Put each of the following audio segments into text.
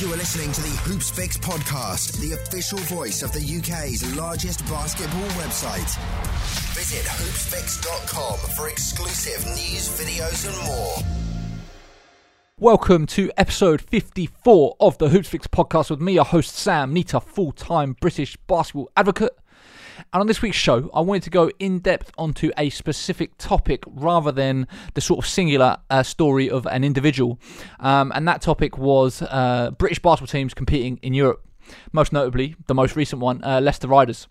You are listening to the Hoopsfix podcast, the official voice of the UK's largest basketball website. Visit hoopsfix.com for exclusive news, videos, and more. Welcome to episode 54 of the Hoopsfix podcast with me, your host Sam Neter, full time British basketball advocate. And on this week's show, I wanted to go in depth onto a specific topic rather than the sort of singular uh, story of an individual. Um, and that topic was uh, British basketball teams competing in Europe. Most notably, the most recent one, uh, Leicester Riders.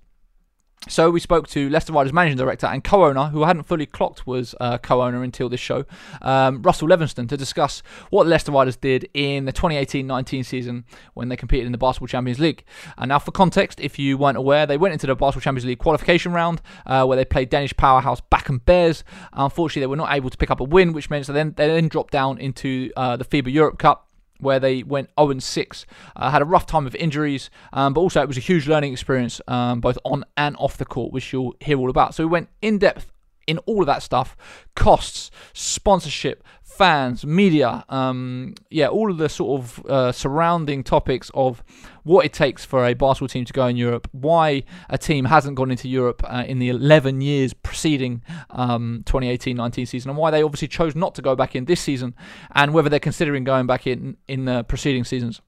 So we spoke to Leicester Riders managing director and co-owner, who I hadn't fully clocked was uh, co-owner until this show, um, Russell Levenston, to discuss what Leicester Riders did in the 2018-19 season when they competed in the Basketball Champions League. And now, for context, if you weren't aware, they went into the Basketball Champions League qualification round uh, where they played Danish powerhouse Bakken Bears. Unfortunately, they were not able to pick up a win, which means they then they then dropped down into uh, the FIBA Europe Cup where they went 0 6. Uh, had a rough time of injuries, um, but also it was a huge learning experience, um, both on and off the court, which you'll hear all about. So we went in depth in all of that stuff costs, sponsorship, fans, media, um, yeah, all of the sort of uh, surrounding topics of what it takes for a basketball team to go in Europe, why a team hasn't gone into Europe uh, in the 11 years preceding um, 2018-19 season, and why they obviously chose not to go back in this season, and whether they're considering going back in in the preceding seasons.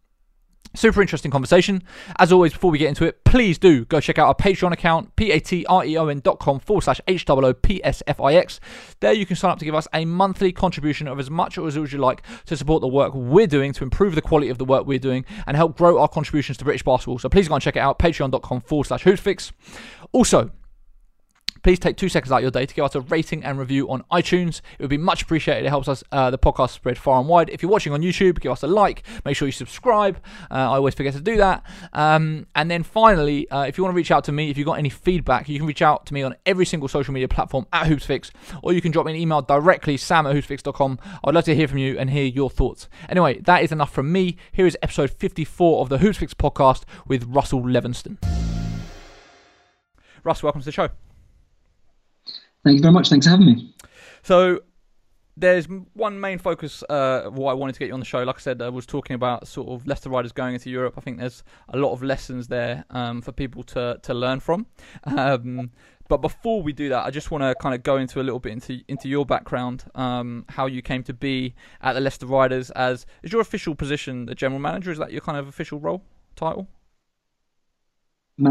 Super interesting conversation. As always, before we get into it, please do go check out our Patreon account, p-a-t-r-e-o-n dot com forward slash h-o-o-p-s-f-i-x. There you can sign up to give us a monthly contribution of as much or as you like to support the work we're doing, to improve the quality of the work we're doing, and help grow our contributions to British basketball. So please go and check it out, patreon.com forward slash hoopsfix. Also, please take two seconds out of your day to give us a rating and review on iTunes. It would be much appreciated. It helps us uh, the podcast spread far and wide. If you're watching on YouTube, give us a like. Make sure you subscribe. Uh, I always forget to do that. Um, and then finally, uh, if you want to reach out to me, if you've got any feedback, you can reach out to me on every single social media platform at HoopsFix, or you can drop me an email directly, sam at hoopsfix.com. I'd love to hear from you and hear your thoughts. Anyway, that is enough from me. Here is episode 54 of the HoopsFix podcast with Russell Levenston. Russ, welcome to the show. Thank you very much. Thanks for having me. So, there's one main focus uh, what I wanted to get you on the show. Like I said, I was talking about sort of Leicester riders going into Europe. I think there's a lot of lessons there um, for people to to learn from. Um, but before we do that, I just want to kind of go into a little bit into into your background, um, how you came to be at the Leicester Riders. As is your official position the general manager? Is that your kind of official role title?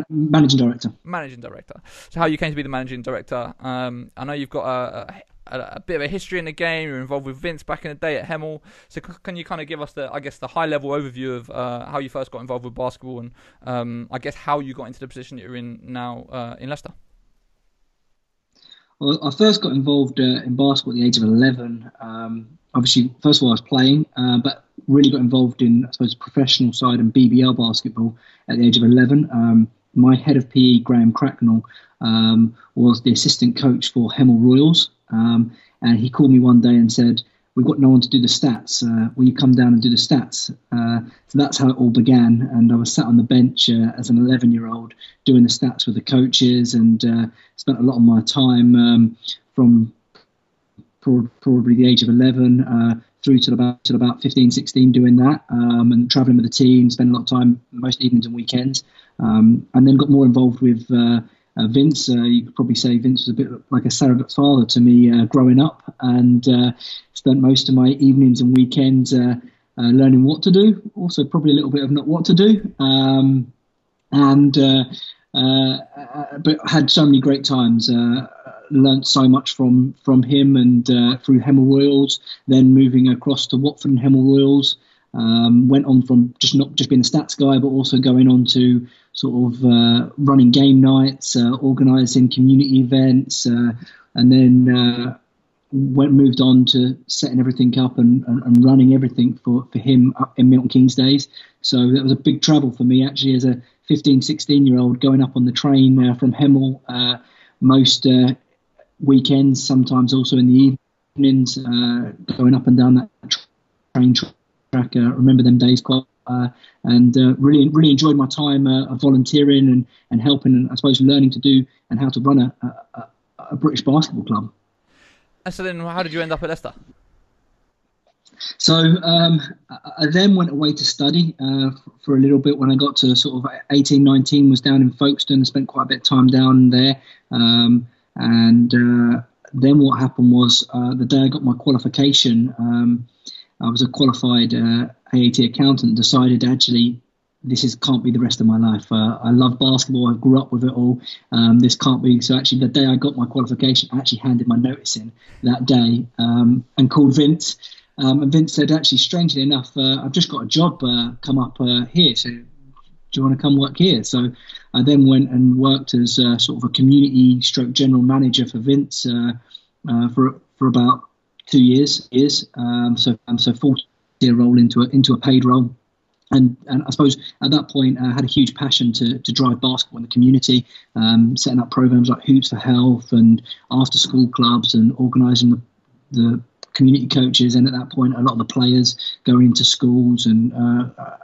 Managing director. Managing director. So how you came to be the managing director? Um, I know you've got a, a, a, bit of a history in the game. You're involved with Vince back in the day at Hemel. So c- can you kind of give us the, I guess, the high level overview of uh, how you first got involved with basketball and um, I guess how you got into the position that you're in now uh, in Leicester? Well, I first got involved uh, in basketball at the age of 11. Um, obviously, first of all, I was playing, uh, but really got involved in, I suppose, professional side and BBL basketball at the age of 11. Um, my head of PE, Graham Cracknell, um, was the assistant coach for Hemel Royals. Um, and he called me one day and said, We've got no one to do the stats. Uh, will you come down and do the stats? Uh, so that's how it all began. And I was sat on the bench uh, as an 11 year old doing the stats with the coaches and uh, spent a lot of my time um, from probably the age of 11 uh, through to about to about 15, 16 doing that um, and traveling with the team, spending a lot of time most evenings and weekends. Um, and then got more involved with uh, uh, Vince. Uh, you could probably say Vince was a bit like a surrogate father to me uh, growing up, and uh, spent most of my evenings and weekends uh, learning what to do. Also, probably a little bit of not what to do. Um, and but had so many great times. learned so much from from him and through Hemel Royals. Then moving across to Watford and Hemel Royals. Um, went on from just not just being a stats guy, but also going on to sort of uh, running game nights, uh, organising community events, uh, and then uh, went moved on to setting everything up and, and, and, running everything for, for him in Milton Keynes days. So that was a big travel for me actually as a 15, 16 year old going up on the train uh, from Hemel most weekends, sometimes also in the evenings, going up and down that train track. I remember them days quite uh, and uh, really really enjoyed my time uh, volunteering and, and helping and I suppose learning to do and how to run a, a, a British basketball club. So then, how did you end up at Leicester? So um, I then went away to study uh, for a little bit when I got to sort of 18, 19, was down in Folkestone, and spent quite a bit of time down there. Um, and uh, then what happened was uh, the day I got my qualification, um, I was a qualified uh, AAT accountant, decided actually this is can't be the rest of my life. Uh, I love basketball. I grew up with it all. Um, this can't be. So actually, the day I got my qualification, I actually handed my notice in that day um, and called Vince. Um, and Vince said, actually, strangely enough, uh, I've just got a job uh, come up uh, here. So do you want to come work here? So I then went and worked as uh, sort of a community stroke general manager for Vince uh, for for about two years. Years. Um, so um, so 40 year role into a, into a paid role and, and I suppose at that point I had a huge passion to, to drive basketball in the community, um, setting up programs like Hoops for Health and after school clubs and organising the, the community coaches and at that point a lot of the players going into schools and uh,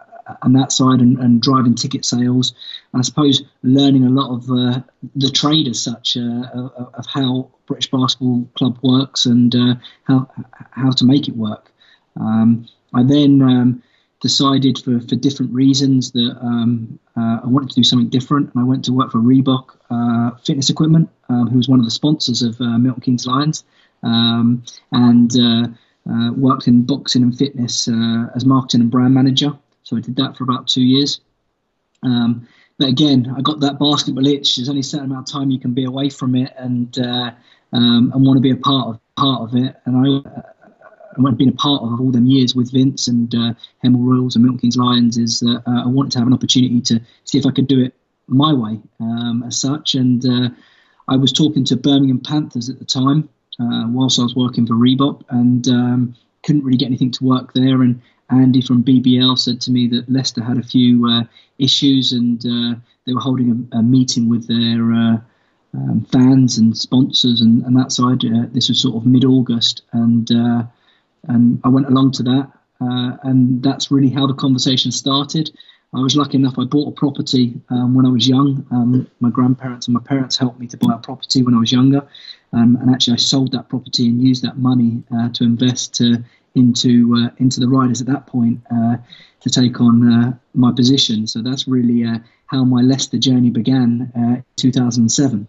and that side and, and, driving ticket sales and I suppose learning a lot of uh, the trade as such uh, of how British Basketball Club works and uh, how how to make it work. Um, I then um, decided for, for different reasons that um, uh, I wanted to do something different, and I went to work for Reebok uh, Fitness Equipment, um, who was one of the sponsors of uh, Milton Keynes Lions, um, and uh, uh, worked in boxing and fitness uh, as marketing and brand manager. So I did that for about two years. Um, but again, I got that basketball itch. There's only a certain amount of time you can be away from it, and um, and want to be a part of part of it. And I I've been a part of all them years with Vince and uh, Hemel Royals and Milton Keynes Lions is that uh, I wanted to have an opportunity to see if I could do it my way um, as such. And uh, I was talking to Birmingham Panthers at the time uh, whilst I was working for Reebok and um, couldn't really get anything to work there. And Andy from BBL said to me that Leicester had a few uh, issues and uh, they were holding a, a meeting with their um, fans and sponsors and, and that side. this was sort of mid August. And and I went along to that, uh, and that's really how the conversation started. I was lucky enough; I bought a property um, when I was young. Um, my grandparents and my parents helped me to buy a property when I was younger, um, and actually I sold that property and used that money uh, to invest to, into uh, into the riders at that point uh, to take on uh, my position. So that's really uh, how my Leicester journey began, in 2007.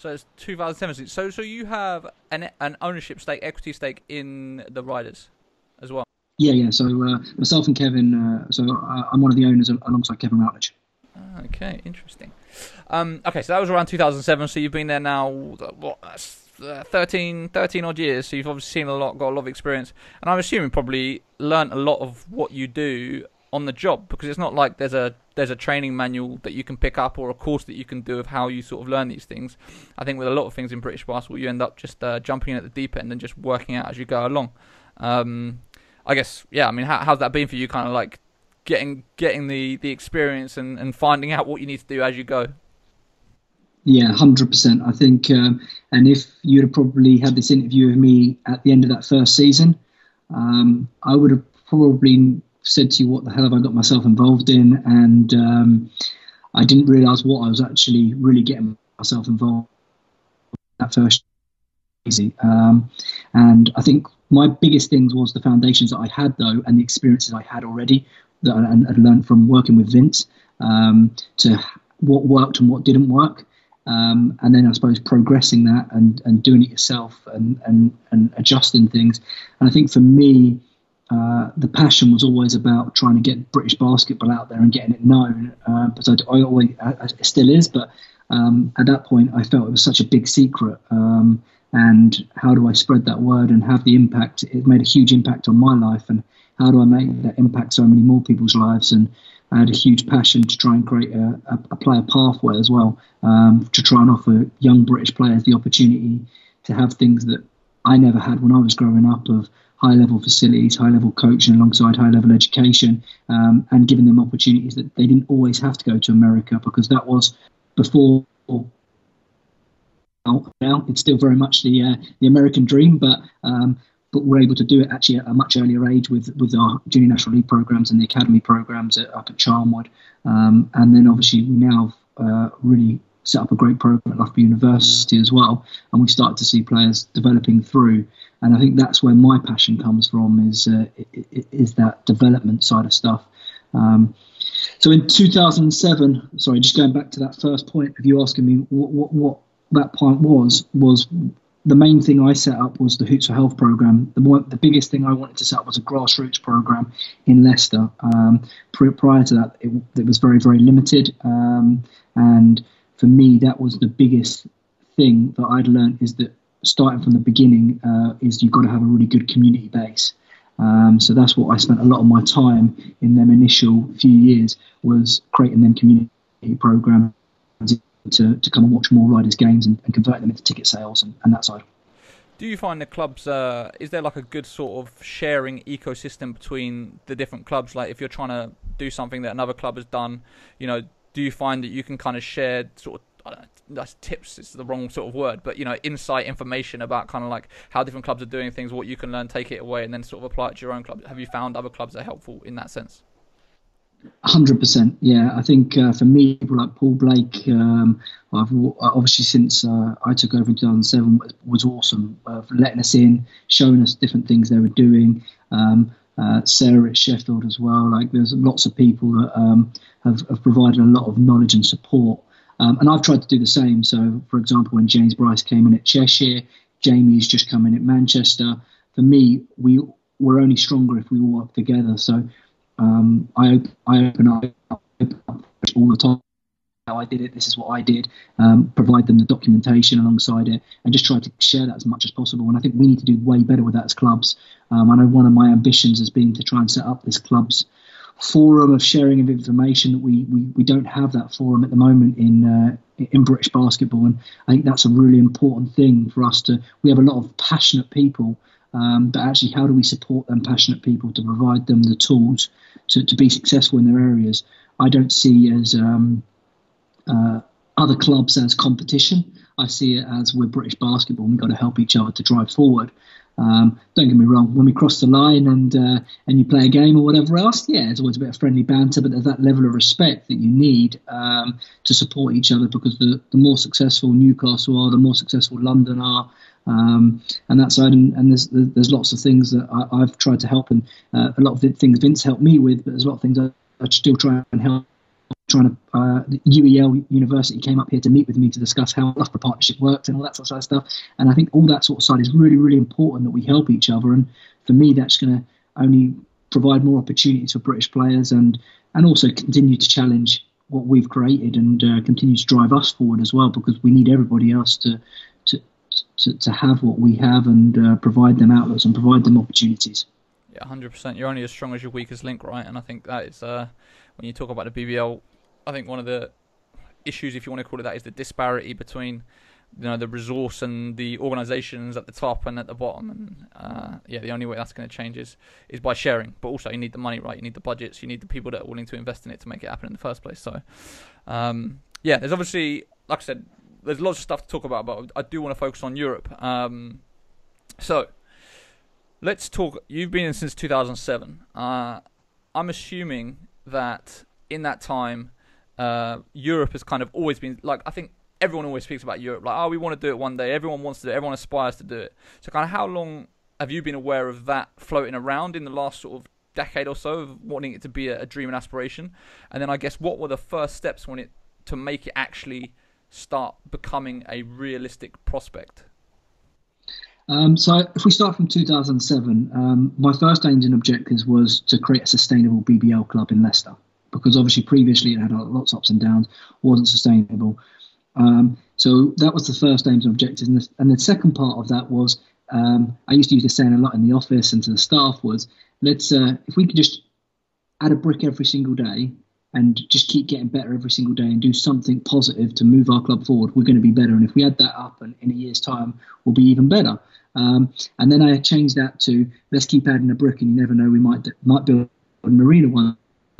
So it's 2017. So so you have an an ownership stake, equity stake in the riders as well. Yeah, yeah. So uh, myself and Kevin. Uh, so uh, I'm one of the owners alongside Kevin Routledge. Okay, interesting. Um, okay, so that was around 2007. So you've been there now. What? Uh, 13, 13 odd years, so you've obviously seen a lot, got a lot of experience, and I'm assuming probably learned a lot of what you do on the job because it's not like there's a there's a training manual that you can pick up or a course that you can do of how you sort of learn these things. I think with a lot of things in British basketball, you end up just uh, jumping in at the deep end and just working out as you go along. Um, I guess yeah. I mean, how, how's that been for you? Kind of like getting getting the the experience and, and finding out what you need to do as you go. Yeah, hundred percent. I think, um, and if you'd have probably had this interview with me at the end of that first season, um, I would have probably said to you, what the hell have I got myself involved in? And um, I didn't realise what I was actually really getting myself involved in that first easy. Um, and I think my biggest things was the foundations that I had though, and the experiences I had already that I, I learned from working with Vince um, to what worked and what didn't work. Um, and then I suppose progressing that and, and doing it yourself and, and, and adjusting things. And I think for me, uh, the passion was always about trying to get British basketball out there and getting it known. Uh, but I, I always, I, it still is, but um, at that point, I felt it was such a big secret. Um, and how do I spread that word and have the impact? It made a huge impact on my life, and how do I make that impact so many more people's lives? And I had a huge passion to try and create a, a, a player pathway as well um, to try and offer young British players the opportunity to have things that I never had when I was growing up of high level facilities, high level coaching alongside high level education, um, and giving them opportunities that they didn't always have to go to America because that was before. Now it's still very much the uh, the American dream, but um, but we're able to do it actually at a much earlier age with with our junior national league programs and the academy programs at, up at Charnwood, um, and then obviously we now uh, really set up a great program at Loughborough University as well, and we started to see players developing through. And I think that's where my passion comes from is uh, is that development side of stuff. Um, so in 2007, sorry, just going back to that first point of you asking me what, what, what that point was, was the main thing I set up was the Hoops for Health program. The, more, the biggest thing I wanted to set up was a grassroots program in Leicester. Um, prior to that, it, it, was very, very limited. Um, and for me, that was the biggest thing that I'd learned is that starting from the beginning uh, is you've got to have a really good community base. Um, so that's what I spent a lot of my time in them initial few years was creating them community programs to, to come and watch more riders games and, and convert them into ticket sales and, and that side. Do you find the clubs? Uh, is there like a good sort of sharing ecosystem between the different clubs? Like if you're trying to do something that another club has done, you know, do you find that you can kind of share sort of that's tips it's the wrong sort of word, but you know, insight information about kind of like how different clubs are doing things, what you can learn, take it away, and then sort of apply it to your own club. Have you found other clubs are helpful in that sense? Hundred percent, yeah. I think uh, for me, people like Paul Blake, um, I've obviously since uh, I took over in 2007 was, was awesome, uh, for letting us in, showing us different things they were doing. Um, uh, Sarah at Sheffield as well. Like there's lots of people that um, have, have, provided a lot of knowledge and support. Um, and I've tried to do the same. So, for example, when James Bryce came in at Cheshire, Jamie's just come in at Manchester. For me, we we're only stronger if we work together. So um, I I open up all the time how I did it. This is what I did. Um, provide them the documentation alongside it, and just try to share that as much as possible. And I think we need to do way better with that as clubs. Um, I know one of my ambitions has been to try and set up this club's forum of sharing of information that we, we, we don't have that forum at the moment in uh, in British basketball and I think that's a really important thing for us to we have a lot of passionate people um, but actually how do we support them passionate people to provide them the tools to, to be successful in their areas I don't see as um, uh, other clubs as competition I see it as we're British basketball and we've got to help each other to drive forward um, don't get me wrong, when we cross the line and uh, and you play a game or whatever else, yeah, there's always a bit of friendly banter, but there's that level of respect that you need um, to support each other because the, the more successful Newcastle are, the more successful London are. Um, and that side, and, and, there's there's lots of things that I, have tried to help, and uh, a lot of things Vince helped me with, but there's a lot of things I, I still try and help trying to uh, UEL University came up here to meet with me to discuss how Loughborough partnership works and all that sort of stuff. And I think all that sort of side is really, really important that we help each other. And for me, that's going to only provide more opportunities for British players and and also continue to challenge what we've created and uh, continue to drive us forward as well because we need everybody else to to to, to have what we have and uh, provide them outlets and provide them opportunities. Yeah, hundred percent. You're only as strong as your weakest link, right? And I think that is uh, when you talk about the BBL I think one of the issues, if you want to call it that, is the disparity between you know the resource and the organisations at the top and at the bottom. And uh, yeah, the only way that's going to change is is by sharing. But also, you need the money, right? You need the budgets. You need the people that are willing to invest in it to make it happen in the first place. So, um, yeah, there's obviously, like I said, there's lots of stuff to talk about, but I do want to focus on Europe. Um, so, let's talk. You've been in since 2007. Uh, I'm assuming that in that time uh, Europe has kind of always been like I think everyone always speaks about Europe like oh we want to do it one day. Everyone wants to do it. Everyone aspires to do it. So kind of how long have you been aware of that floating around in the last sort of decade or so of wanting it to be a, a dream and aspiration? And then I guess what were the first steps when it to make it actually start becoming a realistic prospect? Um, so if we start from 2007, um, my first aims and objectives was to create a sustainable BBL club in Leicester because obviously previously it had lots of ups and downs, wasn't sustainable. Um, so that was the first aims and objectives. And the, and the second part of that was um, I used to use this saying a lot in the office and to the staff was let's uh, if we could just add a brick every single day and just keep getting better every single day and do something positive to move our club forward, we're going to be better. And if we add that up, and in a year's time, we'll be even better. Um, and then I changed that to let's keep adding a brick, and you never know, we might might build an arena one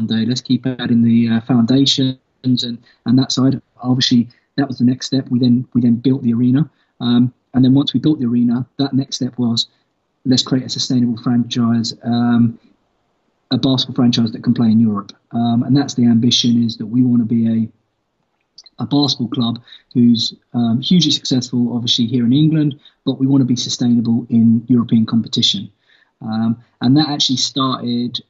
day. Let's keep adding the uh, foundations and and that side. Obviously, that was the next step. We then we then built the arena, um, and then once we built the arena, that next step was let's create a sustainable franchise, um, a basketball franchise that can play in Europe. Um, and that's the ambition is that we want to be a a basketball club who's um, hugely successful, obviously here in England, but we want to be sustainable in European competition. Um, and that actually started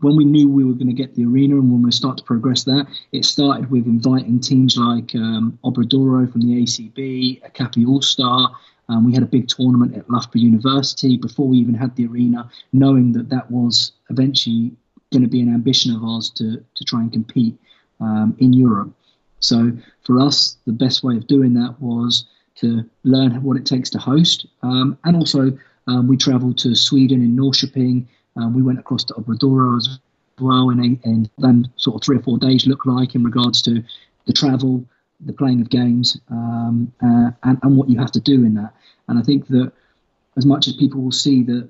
when we knew we were going to get the arena and when we start to progress that. It started with inviting teams like um, Obradoiro from the ACB, Okapi Aalstar. Um, we had a big tournament at Loughborough University before we even had the arena, knowing that that was eventually going to be an ambition of ours to, to try and compete um, in Europe. So for us, the best way of doing that was to learn what it takes to host, um, and also um, we travelled to Sweden in Norrköping. Um, we went across to Obradoiro as well, and, and then sort of three or four days look like in regards to the travel, the playing of games, um, uh, and, and what you have to do in that. And I think that as much as people will see that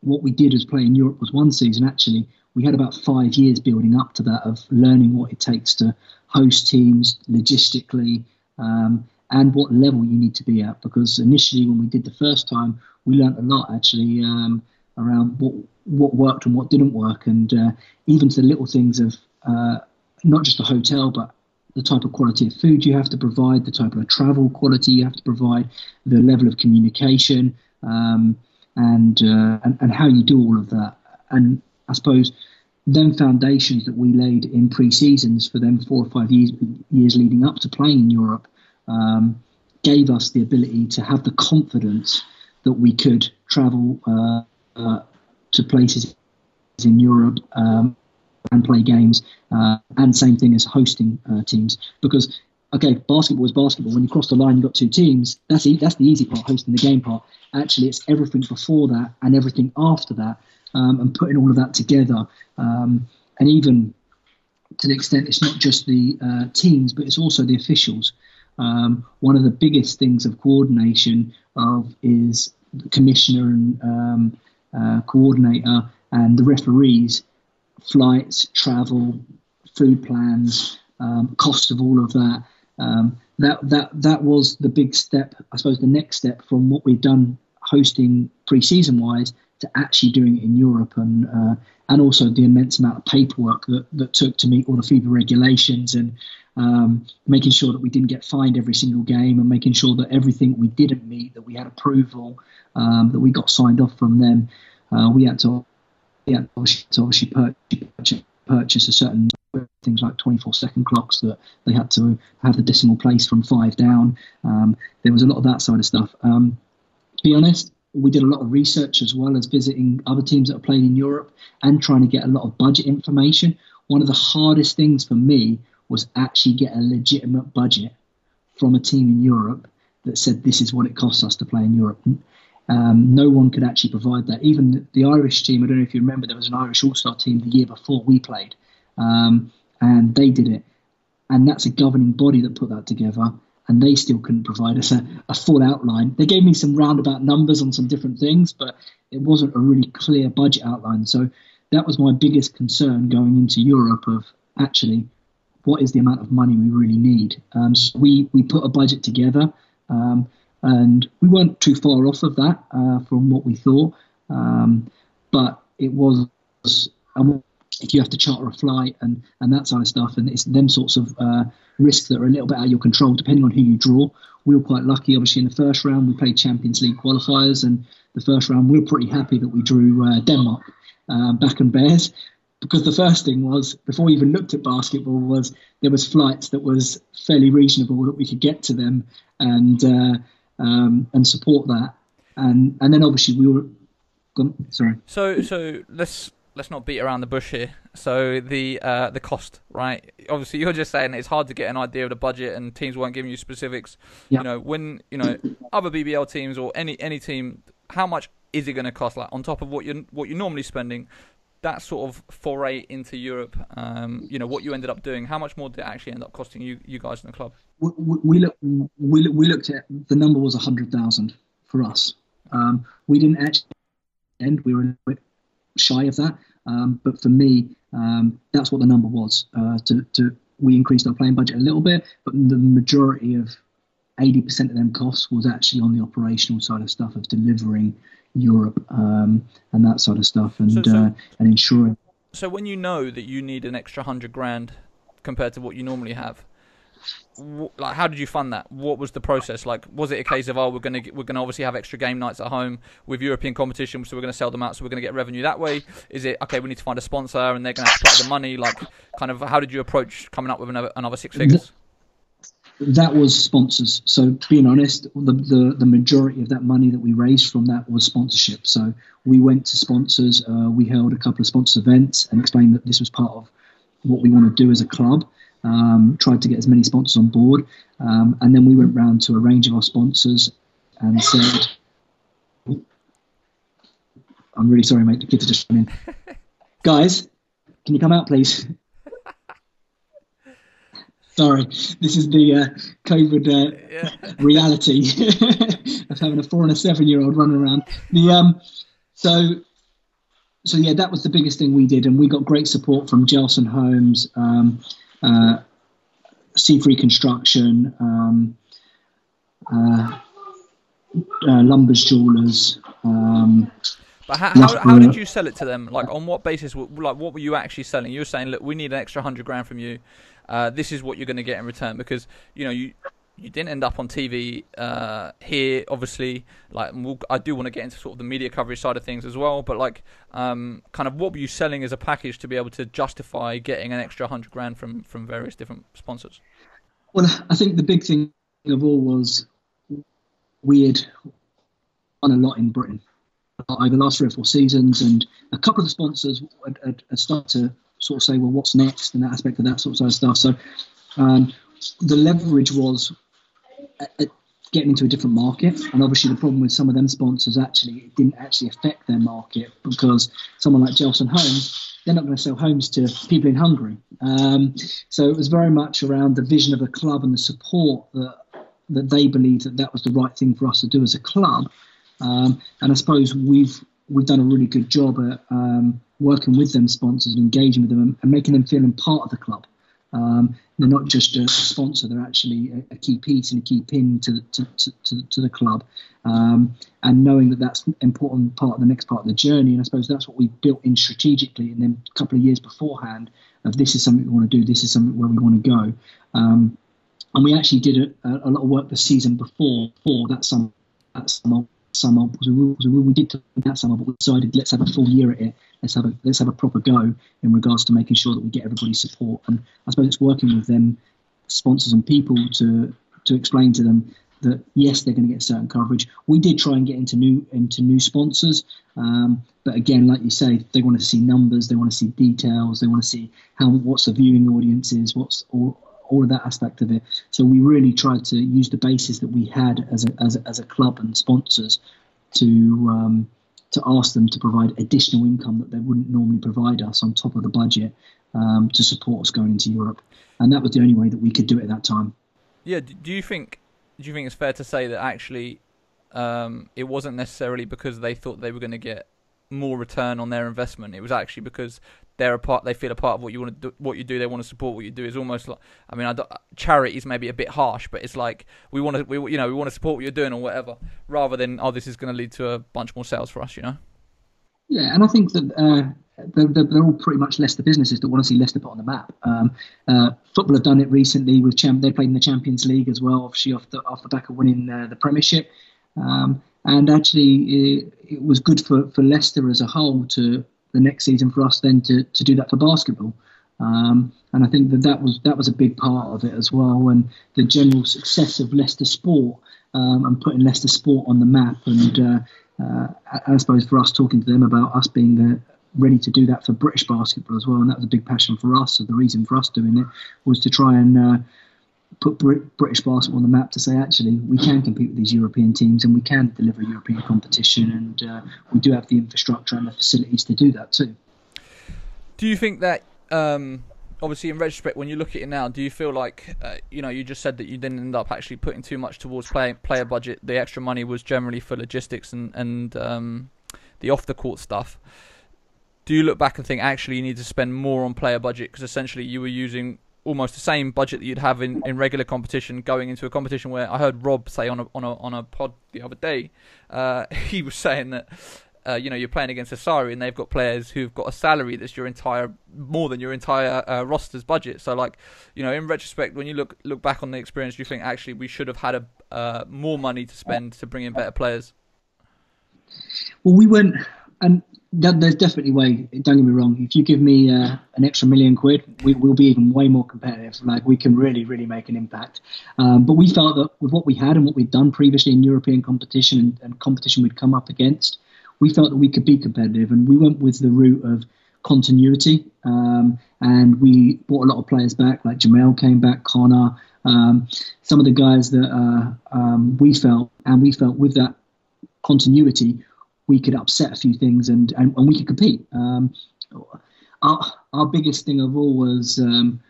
what we did as play in Europe was one season, actually we had about five years building up to that of learning what it takes to host teams logistically um, and what level you need to be at. Because initially, when we did the first time, we learned a lot actually um, around what what worked and what didn't work, and uh, even to the little things of uh, not just the hotel, but the type of quality of food you have to provide, the type of travel quality you have to provide, the level of communication, um, and, uh, and and how you do all of that. And I suppose them foundations that we laid in pre-seasons for them four or five years years leading up to playing in Europe um, gave us the ability to have the confidence that we could travel uh, uh, to places in Europe um, and play games, uh, and same thing as hosting uh, teams because. Okay, basketball is basketball. When you cross the line, you've got two teams. That's e- that's the easy part, hosting the game part. Actually, it's everything before that and everything after that um, and putting all of that together. Um, and even to the extent it's not just the uh, teams, but it's also the officials. Um, one of the biggest things of coordination of is the commissioner and um, uh, coordinator and the referees, flights, travel, food plans, um, cost of all of that. Um, that that that was the big step, I suppose, the next step from what we've done hosting pre-season wise to actually doing it in Europe and uh, and also the immense amount of paperwork that, that took to meet all the FIBA regulations and um, making sure that we didn't get fined every single game and making sure that everything we didn't meet that we had approval um, that we got signed off from them. Uh, we had to, we had to obviously purchase, purchase a certain things like 24 second clocks that they had to have the decimal place from five down. Um, there was a lot of that side of stuff. Um, to be honest, we did a lot of research as well as visiting other teams that are playing in Europe and trying to get a lot of budget information. One of the hardest things for me was actually get a legitimate budget from a team in Europe that said this is what it costs us to play in Europe. Um, no one could actually provide that. Even the, Irish team, I don't know if you remember, there was an Irish All Star team the year before we played, um, and they did it. And that's a governing body that put that together and they still couldn't provide us a, a full outline. They gave me some roundabout numbers on some different things, but it wasn't a really clear budget outline. So that was my biggest concern going into Europe of actually what is the amount of money we really need. Um, so we we put a budget together, um, and we weren't too far off of that uh, from what we thought, um, but it was. If you have to charter a flight and, and that sort of stuff, and it's them sorts of uh, risks that are a little bit out of your control, depending on who you draw. We were quite lucky, obviously, in the first round we played Champions League qualifiers, and the first round we were pretty happy that we drew uh, Denmark uh, Bakken Bears, because the first thing was before we even looked at basketball was there was flights that was fairly reasonable that we could get to them and uh, um, and support that, and and then obviously we were. Sorry. So so let's let's not beat around the bush here. So the uh, the cost, right? Obviously, you're just saying it's hard to get an idea of the budget, and teams weren't giving you specifics. You know, when you know other BBL teams or any any team, how much is it going to cost? Like on top of what you what you're normally spending, that sort of foray into Europe. Um, you know, what you ended up doing. How much more did it actually end up costing you you guys in the club? We, we, look, we, we looked at the number was a hundred thousand for us. Um, we didn't actually end. We were a bit shy of that. Um, but for me, um, that's what the number was. Uh, to, to we increased our playing budget a little bit, but the majority of 80% of them costs was actually on the operational side of stuff of delivering Europe um, and that sort of stuff and so, so, uh, and ensuring. So when you know that you need an extra hundred grand compared to what you normally have, like how did you fund that? What was the process like? Was it a case of oh we're gonna we're gonna obviously have extra game nights at home with European competition, so we're gonna sell them out, so we're gonna get revenue that way? Is it okay? We need to find a sponsor, and they're gonna have to put the money. Like, kind of how did you approach coming up with another, another six figures? That was sponsors. So being honest, the, the the majority of that money that we raised from that was sponsorship. So we went to sponsors. Uh, we held a couple of sponsor events and explained that this was part of what we want to do as a club um, tried to get as many sponsors on board, um, and then we went round to a range of our sponsors and said, "I'm really sorry, mate. The kids are just coming in. Guys, can you come out, please?" Sorry, this is the uh, COVID uh, yeah. reality of having a four and a seven-year-old running around. The um, so so yeah, that was the biggest thing we did, and we got great support from Jelson Homes. Um, uh, Free Construction, um, uh, uh, Lumbers Jewelers. Um, but how, how, how, did you sell it to them? Like on what basis? Like what were you actually selling? You were saying, look, we need an extra hundred grand from you. Uh, this is what you're going to get in return because you know you you didn't end up on TV uh, here, obviously. Like, we'll, I do want to get into sort of the media coverage side of things as well. But like, um, kind of, what were you selling as a package to be able to justify getting an extra hundred grand from from various different sponsors? Well, I think the big thing of all was we had done a lot in Britain over the last three or four seasons, and a couple of the sponsors had, had, had started to sort of say, "Well, what's next?" and that aspect of that sort of stuff. So. Um, the leverage was getting into a different market. And obviously, the problem with some of them sponsors actually it didn't actually affect their market because someone like Jelson Homes, they're not going to sell homes to people in Hungary. Um, so it was very much around the vision of a club and the support that that they believed that that was the right thing for us to do as a club. Um, and I suppose we've we've done a really good job at um, working with them sponsors and engaging with them and, and making them feeling part of the club. Um, they're not just a sponsor; they're actually a, a key piece and a key pin to to, to, to the club. Um, and knowing that that's an important part of the next part of the journey, and I suppose that's what we built in strategically, and then a couple of years beforehand of this is something we want to do, this is something where we want to go. Um, and we actually did a, a, lot of work the season before for that summer. That summer summer we, we did that summer, but we decided let's have a full year at it. Let's have a let's have a proper go in regards to making sure that we get everybody's support. And I suppose it's working with them, sponsors and people to to explain to them that yes, they're going to get certain coverage. We did try and get into new into new sponsors, um, but again, like you say, they want to see numbers, they want to see details, they want to see how what's the viewing audience is, what's all, all of that aspect of it. So we really tried to use the basis that we had as a, as a, as a club and sponsors to um, to ask them to provide additional income that they wouldn't normally provide us on top of the budget um, to support us going into Europe. And that was the only way that we could do it at that time. Yeah. Do you think? Do you think it's fair to say that actually um, it wasn't necessarily because they thought they were going to get more return on their investment? It was actually because they're a part. They feel a part of what you want to do. What you do, they want to support what you do. Is almost like I mean, I don't, charity is maybe a bit harsh, but it's like we want to, we you know, we want to support what you're doing or whatever, rather than oh, this is going to lead to a bunch more sales for us, you know. Yeah, and I think that uh, they're, they're, all pretty much Leicester businesses that want to see Leicester put on the map. Um, uh, football have done it recently with champ. They played in the Champions League as well, obviously off the off the back of winning uh, the Premiership. Um, and actually, it, it was good for, for Leicester as a whole to the next season for us then to, to do that for basketball. Um, and I think that that was that was a big part of it as well, and the general success of Leicester Sport um, and putting Leicester Sport on the map. And uh, uh, I suppose for us talking to them about us being the, ready to do that for British basketball as well, and that was a big passion for us. So the reason for us doing it was to try and uh, put Brit- British basketball on the map to say actually we can compete with these European teams and we can deliver European competition and uh, we do have the infrastructure and the facilities to do that too. Do you think that um, obviously in retrospect when you look at it now, do you feel like uh, you know you just said that you didn't end up actually putting too much towards play, player budget? The extra money was generally for logistics and and um, the off the court stuff. Do you look back and think actually you need to spend more on player budget because essentially you were using almost the same budget that you'd have in, in regular competition going into a competition where I heard Rob say on a on a on a pod the other day, uh, he was saying that uh, you know you're playing against Sassari and they've got players who've got a salary that's your entire more than your entire uh, roster's budget. So like you know in retrospect, when you look look back on the experience, do you think actually we should have had a uh, more money to spend to bring in better players? Well, we weren't, and there's definitely way. Don't get me wrong. If you give me uh, an extra million quid, we will be even way more competitive. Like we can really, really make an impact. Um, but we felt that with what we had and what we'd done previously in European competition and, and, competition we'd come up against, we felt that we could be competitive, and we went with the route of continuity. Um, and we brought a lot of players back, like Jamel came back, Connor, um, some of the guys that uh, um, we felt, and we felt with that continuity we could upset a few things and, and, and we could compete. Um, our, our biggest thing of all was um,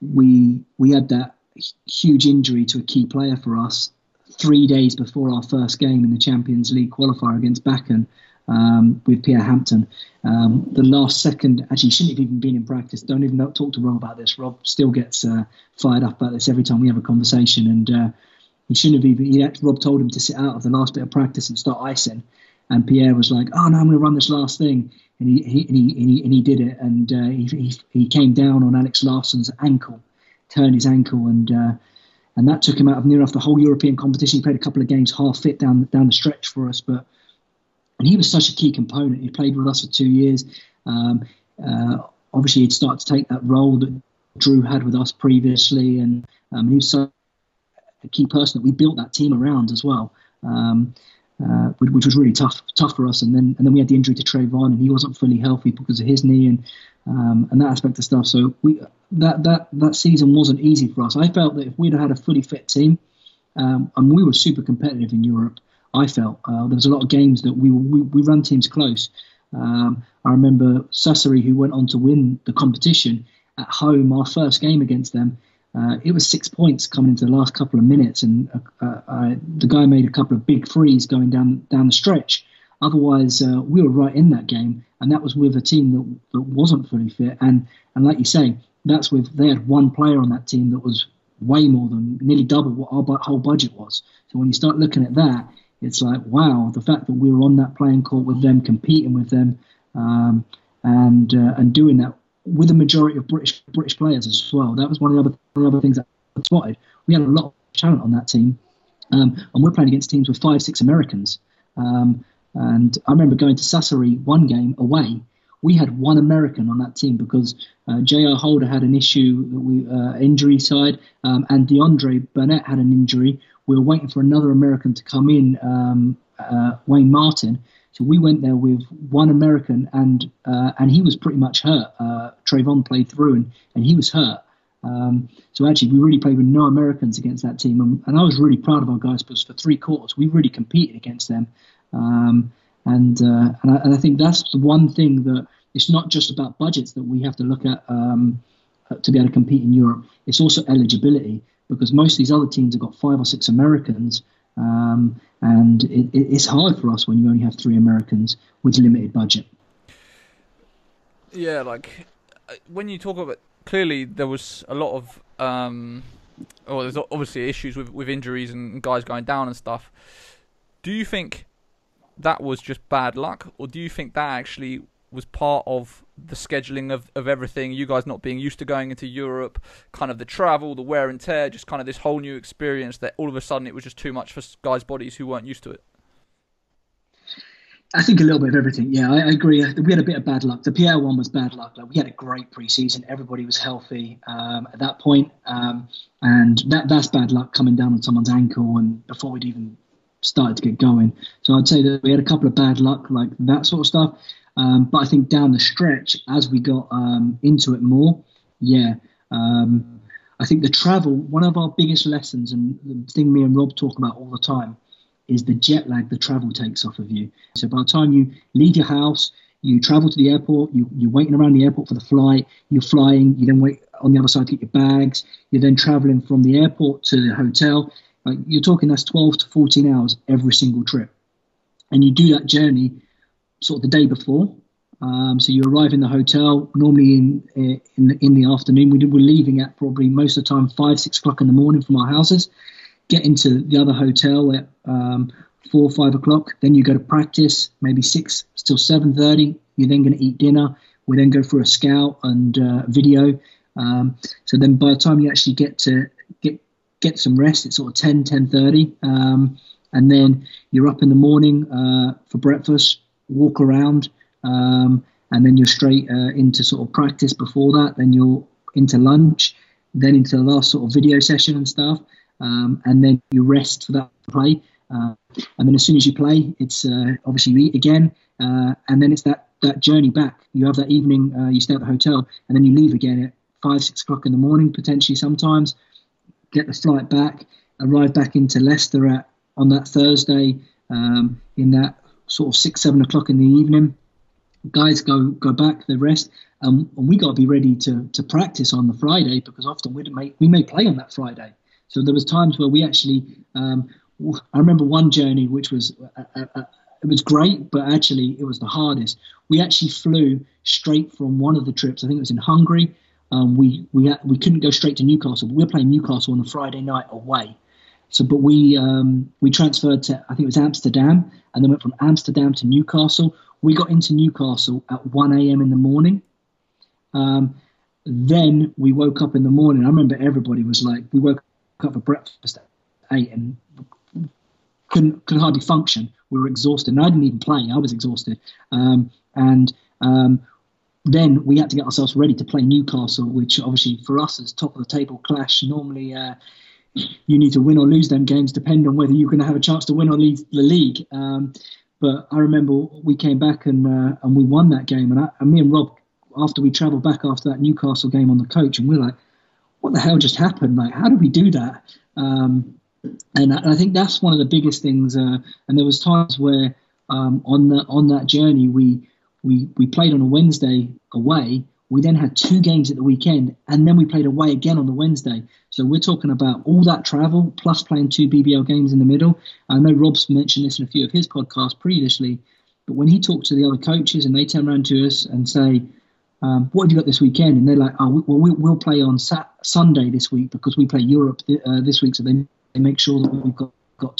we we had that huge injury to a key player for us three days before our first game in the Champions League qualifier against Bakken um, with Pierre Hampton. Um, the last second, actually, shouldn't have even been in practice. Don't even talk to Rob about this. Rob still gets uh, fired up about this every time we have a conversation. And uh, he shouldn't have even. He, Rob told him to sit out of the last bit of practice and start icing. And Pierre was like, "Oh no, I'm going to run this last thing," and he, he and he and he, and he did it. And uh, he, he, came down on Alex Larson's ankle, turned his ankle, and uh, and that took him out of near enough the whole European competition. He played a couple of games half fit down down the stretch for us, but and he was such a key component. He played with us for two years. Um, uh, obviously, he'd start to take that role that Drew had with us previously, and um, he was so a key person that we built that team around as well. Um, uh, which was really tough tough for us. And then and then we had the injury to Trayvon, and he wasn't fully healthy because of his knee and um, and that aspect of stuff. So we that that that season wasn't easy for us. I felt that if we'd had a fully fit team, um, and we were super competitive in Europe. I felt uh, there was a lot of games that we we, we ran teams close. Um, I remember Sassari, who went on to win the competition at home, our first game against them. Uh, it was six points coming into the last couple of minutes, and uh, uh, the guy made a couple of big threes going down down the stretch. Otherwise, uh, we were right in that game, and that was with a team that, that wasn't fully fit. And and like you say, that's with they had one player on that team that was way more than nearly double what our whole budget was. So when you start looking at that, it's like wow, the fact that we were on that playing court with them, competing with them, um, and uh, and doing that with a majority of British British players as well. That was one of the other, the other things that I spotted. We had a lot of talent on that team, um, and we're playing against teams with five, six Americans. Um, and I remember going to Sassari one game away. We had one American on that team because uh, J.R. Holder had an issue, we, uh, injury side, um, and DeAndre Burnett had an injury. We were waiting for another American to come in, um, uh, Wayne Martin. So we went there with one American, and uh, and he was pretty much hurt. Uh, Trayvon played through, and, and he was hurt. Um, so actually, we really played with no Americans against that team, and, and, I was really proud of our guys because for three quarters we really competed against them. Um, and uh, and I, and, I, think that's the one thing that it's not just about budgets that we have to look at um, to be able to compete in Europe. It's also eligibility because most of these other teams have got five or six Americans, um, and it, it's hard for us when you only have three Americans with limited budget. Yeah, like uh, when you talk about clearly there was a lot of um, well, there's obviously issues with with injuries and guys going down and stuff. Do you think that was just bad luck, or do you think that actually was part of the scheduling of, of everything, you guys not being used to going into Europe, kind of the travel, the wear and tear, just kind of this whole new experience that all of a sudden it was just too much for guys' bodies who weren't used to it? I think a little bit of everything. Yeah, I, I, agree. We had a bit of bad luck. The Pierre one was bad luck. Like we had a great preseason. Everybody was healthy um, at that point, um, and that that's bad luck coming down on someone's ankle and before we'd even started to get going. So I'd say that we had a couple of bad luck, like that sort of stuff. Um, but I think down the stretch, as we got um, into it more, yeah, um, I think the travel, one of our biggest lessons, and the thing me and Rob talk about all the time, is the jet lag the travel takes off of you. So by the time you leave your house, you travel to the airport, you, you're waiting around the airport for the flight, you're flying, you then wait on the other side to get your bags, you're then traveling from the airport to the hotel. Like you're talking that's 12 to 14 hours every single trip. And you do that journey sort of the day before. Um, so you arrive in the hotel normally in in the, in the afternoon. We we're leaving at probably most of the time five six o'clock in the morning from our houses. Get into the other hotel at um, four five o'clock. Then you go to practice, maybe six till seven thirty. You're then going to eat dinner. We then go for a scout and uh, video. Um, so then by the time you actually get to get get some rest, it's sort of 10, 10.30. Um, and then you're up in the morning uh, for breakfast, walk around, um, and then you're straight uh, into sort of practice before that. Then you're into lunch, then into the last sort of video session and stuff, um, and then you rest for that play. Uh, and then as soon as you play, it's uh, obviously you eat again, uh, and then it's that that journey back. You have that evening, uh, you stay at the hotel, and then you leave again at five, six o'clock in the morning, potentially sometimes. Get the flight back, arrive back into Leicester at on that Thursday um, in that sort of six, seven o'clock in the evening. Guys go go back, they rest, um, and we got to be ready to to practice on the Friday because often we may we may play on that Friday. So there was times where we actually um, I remember one journey which was uh, uh, uh, it was great, but actually it was the hardest. We actually flew straight from one of the trips. I think it was in Hungary. Um, we we we couldn't go straight to Newcastle. We were playing Newcastle on a Friday night away. So, but we um, we transferred to I think it was Amsterdam, and then went from Amsterdam to Newcastle. We got into Newcastle at 1 a.m. in the morning. Um, then we woke up in the morning. I remember everybody was like, we woke up for breakfast at eight and couldn't could hardly function. We were exhausted. And I didn't even play. I was exhausted. Um, and um, then we had to get ourselves ready to play Newcastle, which obviously for us is top of the table clash. Normally, uh, you need to win or lose them games, depending on whether you're going to have a chance to win or lose the league. Um, but I remember we came back and uh, and we won that game. And, I, and me and Rob, after we travelled back after that Newcastle game on the coach, and we are like, "What the hell just happened? Like, how did we do that?" Um, and I think that's one of the biggest things. Uh, and there was times where um, on the on that journey we we we played on a Wednesday away. We then had two games at the weekend, and then we played away again on the Wednesday. So we're talking about all that travel plus playing two BBL games in the middle. I know Rob's mentioned this in a few of his podcasts previously, but when he talked to the other coaches and they turn around to us and say, um, "What have you got this weekend?" and they're like, "Oh, well, we'll play on Sat- Sunday this week because we play Europe th- uh, this week, so they they make sure that we've got, got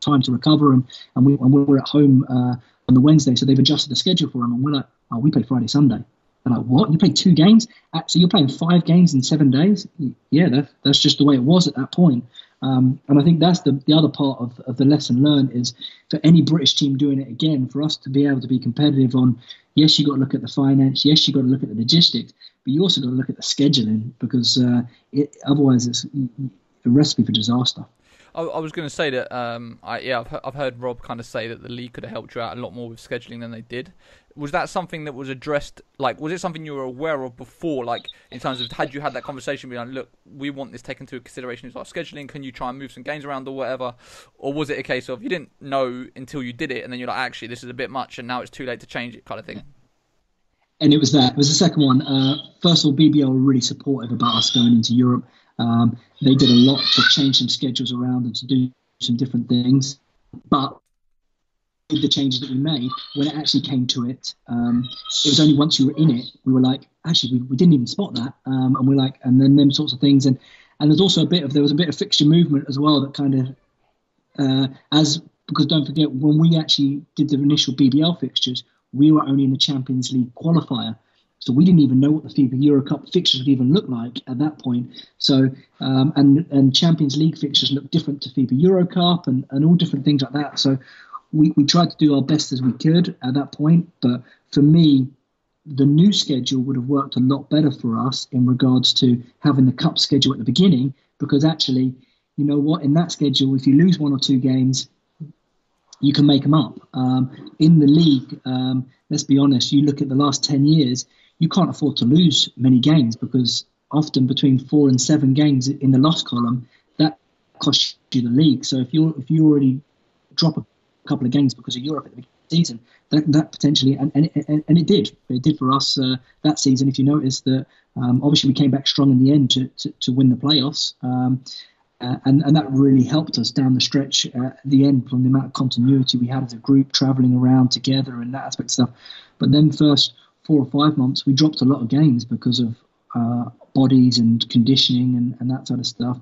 time to recover and, and, we, and we're at home uh, on the Wednesday. So they've adjusted the schedule for them. And we're like, oh, we play Friday, Sunday. They're like, what? You play two games? So you're playing five games in seven days? Yeah, that, that's just the way it was at that point. Um, and I think that's the, the other part of, of the lesson learned is for any British team doing it again, for us to be able to be competitive on, yes, you've got to look at the finance, yes, you've got to look at the logistics, but you also got to look at the scheduling because uh, it, otherwise it's a recipe for disaster. I, I was going to say that, um, I, yeah, I've, I've heard Rob kind of say that the league could have helped you out a lot more with scheduling than they did. Was that something that was addressed? Like, was it something you were aware of before? Like, in terms of had you had that conversation, being like, look, we want this taken into consideration as our scheduling. Can you try and move some games around or whatever? Or was it a case of you didn't know until you did it, and then you're like, actually, this is a bit much, and now it's too late to change it, kind of thing? And it was that. It was the second one. Uh, first of all, BBL were really supportive about us going into Europe. Um, they did a lot to change some schedules around and to do some different things. But with the changes that we made, when it actually came to it, um, it was only once you were in it, we were like, actually, we, we didn't even spot that. Um, and we're like, and then them sorts of things. And, and there's also a bit of, there was a bit of fixture movement as well that kind of, uh, as, because don't forget, when we actually did the initial BBL fixtures, we were only in the Champions League qualifier. So we didn't even know what the FIBA Euro Cup fixtures would even look like at that point. So um, and and Champions League fixtures look different to FIBA Euro Cup and, and all different things like that. So we, we tried to do our best as we could at that point. But for me, the new schedule would have worked a lot better for us in regards to having the cup schedule at the beginning because actually, you know what, in that schedule, if you lose one or two games, you can make them up. Um, in the league, um, let's be honest, you look at the last 10 years, you can't afford to lose many games because often between four and seven games in the loss column, that costs you the league. So if you if you already drop a couple of games because of Europe at the beginning of the season, that, that potentially and, and, and, and it did it did for us uh, that season. If you notice that, um, obviously we came back strong in the end to to, to win the playoffs. Um, uh, and, and that really helped us down the stretch uh, at the end from the amount of continuity we had as a group traveling around together and that aspect of stuff. But then first four or five months, we dropped a lot of games because of uh, bodies and conditioning and, and that sort of stuff.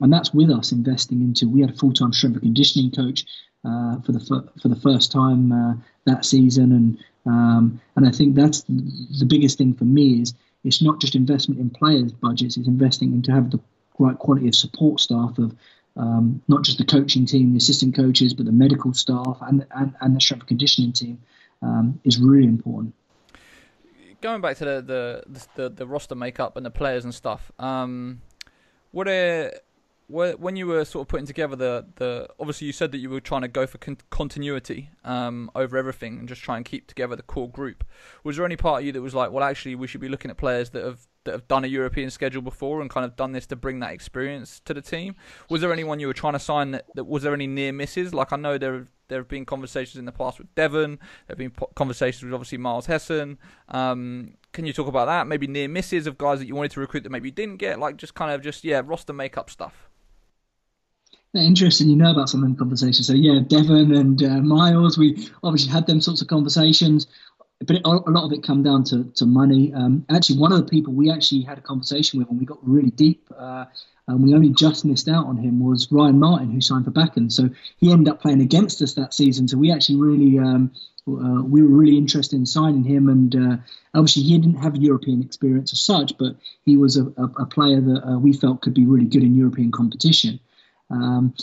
And that's with us investing into. We had a full time strength and conditioning coach uh, for the for the first time uh, that season, and um, and I think that's the biggest thing for me is it's not just investment in players' budgets; it's investing into have the right quality of support staff of um, not just the coaching team, the assistant coaches, but the medical staff and and, and the strength and conditioning team um, is really important. Going back to the the, the, the roster makeup and the players and stuff, um, what are when you were sort of putting together the, the obviously you said that you were trying to go for con- continuity um, over everything and just try and keep together the core group. Was there any part of you that was like, well, actually, we should be looking at players that have that have done a European schedule before and kind of done this to bring that experience to the team? Was there anyone you were trying to sign that, that was there any near misses? Like I know there there have been conversations in the past with Devon. There have been conversations with obviously Myles Hesson. Um, can you talk about that? Maybe near misses of guys that you wanted to recruit that maybe you didn't get. Like just kind of just yeah roster makeup stuff interesting you know about some of them conversations. So yeah, Devon and uh, Myles, we obviously had them sorts of conversations, but it, a lot of it come down to, to money. Um, actually, one of the people we actually had a conversation with and we got really deep, uh, and we only just missed out on him was Ryan Martin, who signed for Bakken. So he ended up playing against us that season. So we actually really. Um, uh, we were really interested in signing him, and uh, obviously he didn't have European experience as such, but he was a, a, a player that uh, we felt could be really good in European competition. Um,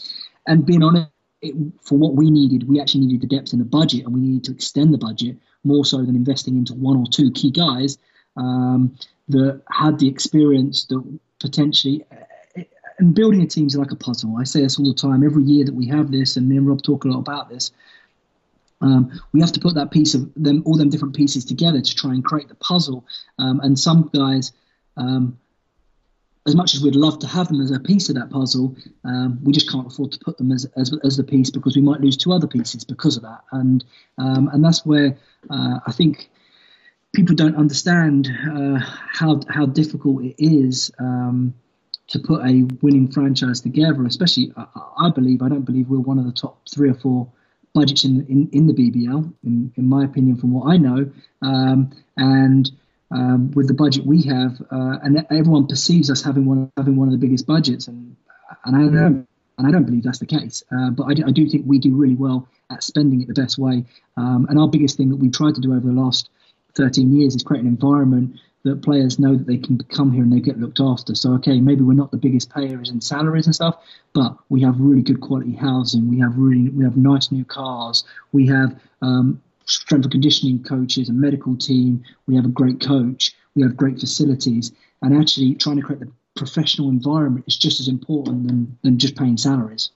and being honest, it, for what we needed, we actually needed the depth in the budget, and we needed to extend the budget more so than investing into one or two key guys um, that had the experience that potentially. And building a team is like a puzzle. I say this all the time. Every year that we have this, and me and Rob talk a lot about this. Um, we have to put that piece of them, all them different pieces together to try and create the puzzle. Um, and some guys um, as much as we'd love to have them as a piece of that puzzle, um, we just can't afford to put them as, as, as the piece because we might lose two other pieces because of that. And um, and that's where uh, I think people don't understand uh, how how difficult it is um, to put a winning franchise together. Especially, I, I, believe I don't believe we're one of the top three or four budgets in in, in the BBL, in, in my opinion, from what I know. Um, and um, with the budget we have, uh, and everyone perceives us having one having one of the biggest budgets, and and I don't and I don't believe that's the case. Uh, but I do, I do, think we do really well at spending it the best way. Um, and our biggest thing that we've tried to do over the last 13 years is create an environment that players know that they can come here and they get looked after. So okay, maybe we're not the biggest payers in salaries and stuff, but we have really good quality housing. We have really we have nice new cars. We have um, strength and conditioning coaches, a medical team. We have a great coach. We have great facilities. And actually, trying to create the professional environment is just as important than, than just paying salaries.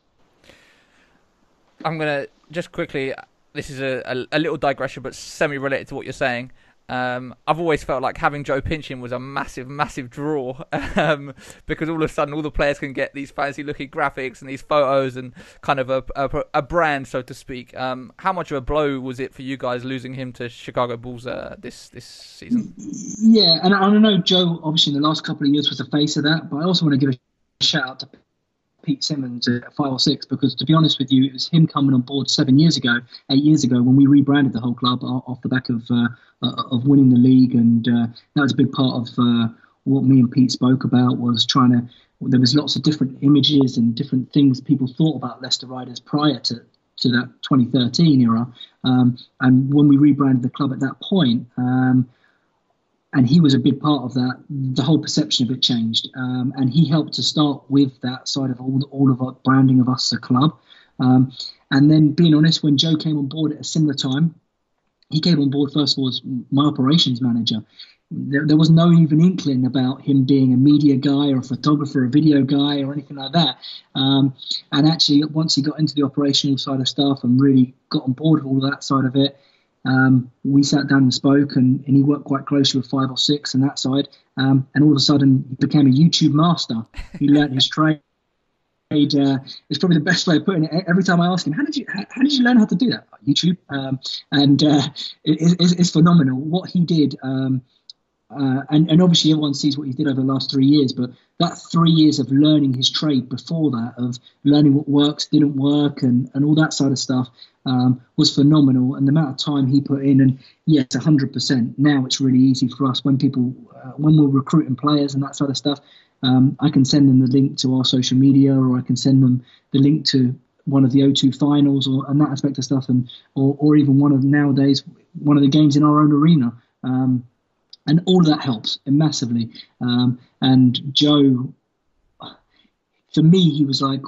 I'm going to just quickly, this is a, a, a little digression, but semi related to what you're saying. Um, I've always felt like having Joe Pinchin was a massive, massive draw um, because all of a sudden all the players can get these fancy looking graphics and these photos and kind of a, a, a brand, so to speak. Um, how much of a blow was it for you guys losing him to Chicago Bulls uh, this this season? Yeah, and I don't know, Joe, obviously in the last couple of years was the face of that, but I also want to give a shout out to Pete Simmons at five or six because, to be honest with you, it was him coming on board seven years ago, eight years ago, when we rebranded the whole club off the back of uh, uh, of winning the league, and uh, that was a big part of uh, what me and Pete spoke about was trying to. There was lots of different images and different things people thought about Leicester Riders prior to to that 2013 era, um, and when we rebranded the club at that point. Um, and he was a big part of that. The whole perception of it changed, um, and he helped to start with that side of all, all of our branding of us as a club. Um, and then, being honest, when Joe came on board at a similar time, he came on board first of all as my operations manager. There, there, was no even inkling about him being a media guy or a photographer, a video guy, or anything like that. Um, and actually, once he got into the operational side of stuff and really got on board with all that side of it, um, we sat down and spoke, and, and, he worked quite closely with five or six on that side. Um, and all of a sudden, he became a YouTube master. He learned his trade. Uh, it's probably the best way of putting it. Every time I ask him, "How did you how, how did you learn how to do that?" YouTube, um, and uh, it, it's, it's, phenomenal what he did. Um, uh, and, and obviously everyone sees what he did over the last three years, but that three years of learning his trade before that, of learning what works, didn't work, and, and all that sort of stuff, um, was phenomenal. And the amount of time he put in, and yes, 100%. Now it's really easy for us when people, uh, when we're recruiting players and that sort of stuff, um, I can send them the link to our social media, or I can send them the link to one of the O2 finals or and that aspect of stuff, and or, or even one of nowadays one of the games in our own arena. Um, and all of that helps massively. Um, and Joe, for me, he was like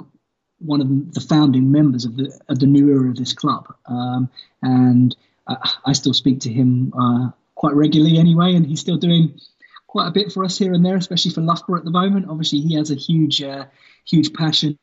one of the founding members of the of the new era of this club. Um, and I, still speak to him uh, quite regularly anyway, and he's still doing quite a bit for us here and there, especially for Loughborough at the moment. Obviously, he has a huge, uh, huge passion,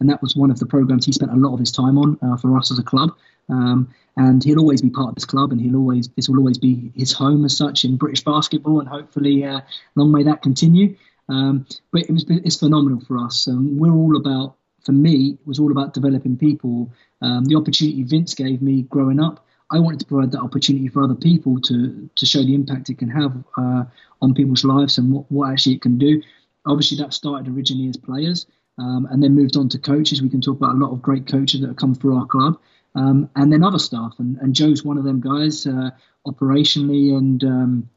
and that was one of the programs he spent a lot of his time on uh, for us as a club. Um, and he'll always be part of this club, and he'll always this will always be his home as such in British basketball, and hopefully, uh, long may that continue. Um, but it was it's phenomenal for us. Um, we're all about, for me, it was all about developing people. Um, the opportunity Vince gave me growing up, I wanted to provide that opportunity for other people to to show the impact it can have uh, on people's lives and what, what actually it can do. Obviously, that started originally as players. Um, and then moved on to coaches. We can talk about a lot of great coaches that have come through our club um, and then other staff. And, and, Joe's one of them guys uh, operationally and um,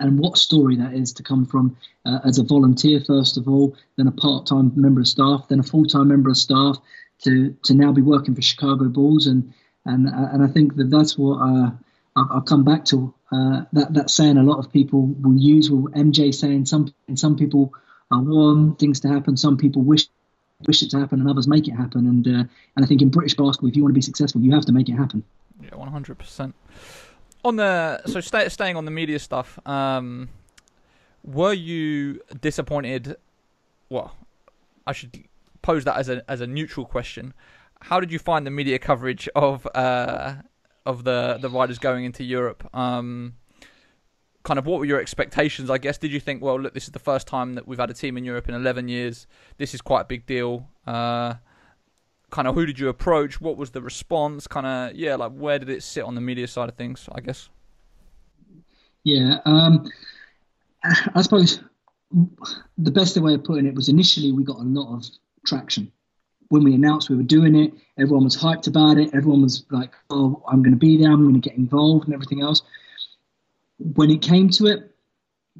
and what story that is to come from uh, as a volunteer first of all, then a part-time member of staff, then a full-time member of staff to to now be working for Chicago Bulls and and uh, and I think that that's what uh, I'll, come back to uh, that that saying a lot of people will use. Will MJ saying some and some people want things to happen, some people wish wish it to happen and others make it happen. And uh, and I think in British basketball, if you want to be successful, you have to make it happen. Yeah, one hundred percent. On the so stay, staying on the media stuff, um, were you disappointed? Well, I should pose that as a as a neutral question. How did you find the media coverage of uh, of the the riders going into Europe? Um, kind of what were your expectations? I guess did you think, well, look, this is the first time that we've had a team in Europe in 11 years. This is quite a big deal. Uh, kind of who did you approach? What was the response? Kind of yeah, like where did it sit on the media side of things? I guess. Yeah, um, I suppose the best way of putting it was initially we got a lot of traction when we announced we were doing it. Everyone was hyped about it. Everyone was like, "Oh, I'm going to be there. I'm going to get involved and everything else." When it came to it,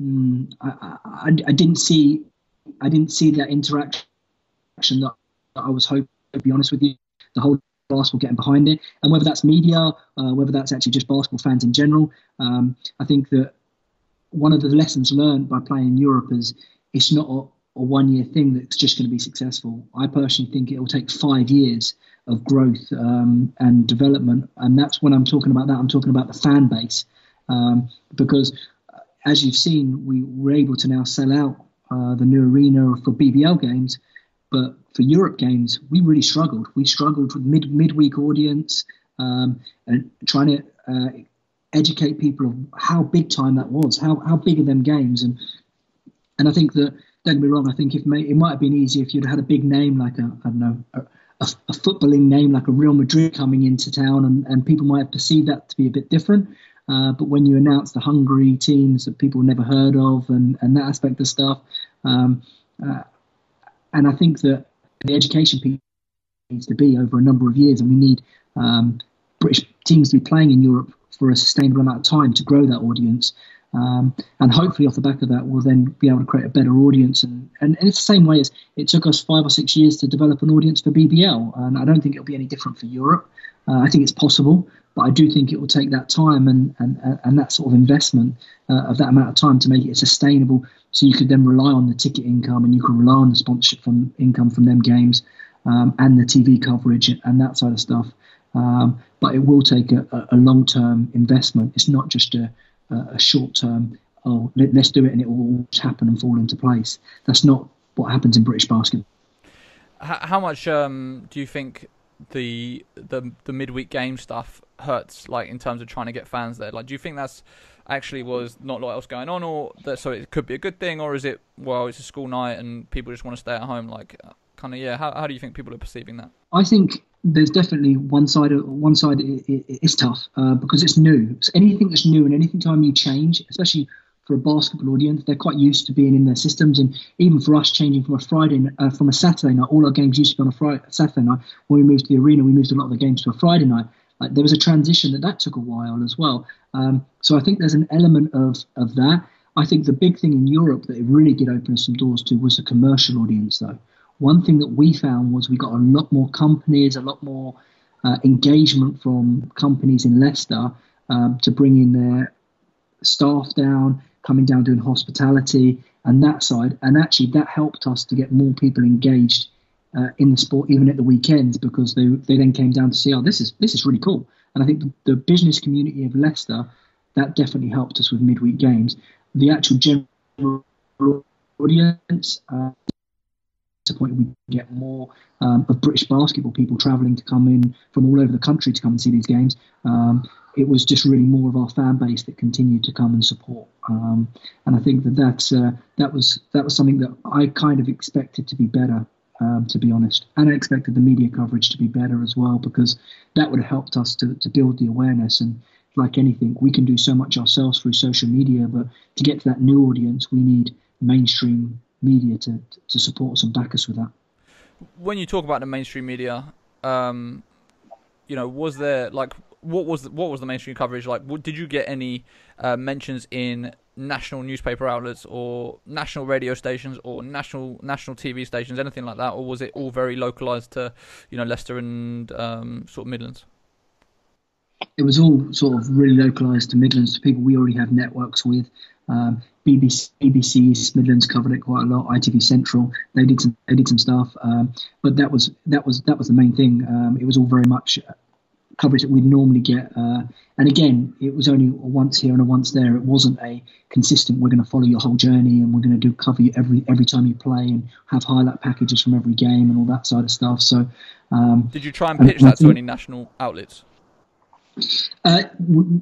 mm, I, I, I, didn't see I didn't see that interaction that I was hoping. To be honest with you, the whole basketball getting behind it, and whether that's media, uh, whether that's actually just basketball fans in general, um, I think that one of the lessons learned by playing in Europe is it's not a, a one year thing that's just going to be successful. I personally think it will take five years of growth um, and development, and that's when I'm talking about that. I'm talking about the fan base um, because uh, as you've seen, we were able to now sell out uh, the new arena for BBL games, but for Europe games, we really struggled. We struggled with mid midweek audience um, and trying to uh, educate people of how big time that was, how how big are them games, and and I think that don't get me wrong, I think if it might have been easier if you'd had a big name like a I don't know. A, a, a footballing name like a Real Madrid coming into town, and, and people might have perceived that to be a bit different. Uh, but when you announce the Hungary teams that people never heard of and, and that aspect of stuff, um, uh, and I think that the education piece needs to be over a number of years, and we need um, British teams to be playing in Europe for a sustainable amount of time to grow that audience. Um, and hopefully, off the back of that, we'll then be able to create a better audience. And, and, and, it's the same way as it took us five or six years to develop an audience for BBL. And I don't think it'll be any different for Europe. Uh, I think it's possible, but I do think it will take that time and and, and that sort of investment uh, of that amount of time to make it sustainable. So you could then rely on the ticket income and you can rely on the sponsorship from income from them games um, and the TV coverage and that side of stuff. Um, but it will take a, a long term investment. It's not just a, a short term. Oh, let, us do it and it will happen and fall into place. That's not what happens in British basketball. How much um, do you think the the the midweek game stuff hurts like in terms of trying to get fans there like do you think that's actually was not what else going on or that so it could be a good thing or is it well it's a school night and people just want to stay at home like kind of yeah how, how do you think people are perceiving that i think there's definitely one side of one side it, it, it's tough uh, because it's new so anything that's new and anything time you change especially for a basketball audience. They're quite used to being in their systems, and even for us, changing from a Friday uh, from a Saturday night, all our games used to be on a Friday, Saturday night. When we moved to the arena, we moved a lot of the games to a Friday night. There was a transition that that took a while as well. Um, so I think there's an element of of that. I think the big thing in Europe that it really did open some doors to was the commercial audience, though. one thing that we found was we got a lot more companies, a lot more uh, engagement from companies in Leicester um, to bring in their staff down, coming down doing hospitality and that side. And actually, that helped us to get more people engaged uh, in the sport, even at the weekends, because they they then came down to see, oh, this is this is really cool. And I think the, the business community of Leicester that definitely helped us with midweek games. The actual general audience. Uh, point we get more um, of British basketball people travelling to come in from all over the country to come and see these games. Um, it was just really more of our fan base that continued to come and support. Um, and I think that that's, uh, that was that was something that I kind of expected to be better. Um, to be honest, and I expected the media coverage to be better as well because that would have helped us to, to build the awareness. And like anything, we can do so much ourselves through social media, but to get to that new audience, we need mainstream media to to support us and back us with that. When you talk about the mainstream media, um, you know, was there like what was the, what was the mainstream coverage like? Did you get any uh, mentions in national newspaper outlets or national radio stations or national national TV stations, anything like that, or was it all very localized to, you know, Leicester and um, sort of Midlands? It was all sort of really localized to Midlands to people we already have networks with. Um, BBC, BBC Midlands covered it quite a lot. ITV Central, they did some, they did some stuff, um, but that was that was that was the main thing. Um, it was all very much coverage that we'd normally get, uh, and again, it was only once here and a once there. It wasn't a consistent. We're going to follow your whole journey, and we're going to do cover you every every time you play, and have highlight packages from every game and all that side of stuff. So, um, did you try and pitch and, that to any national outlets? Uh,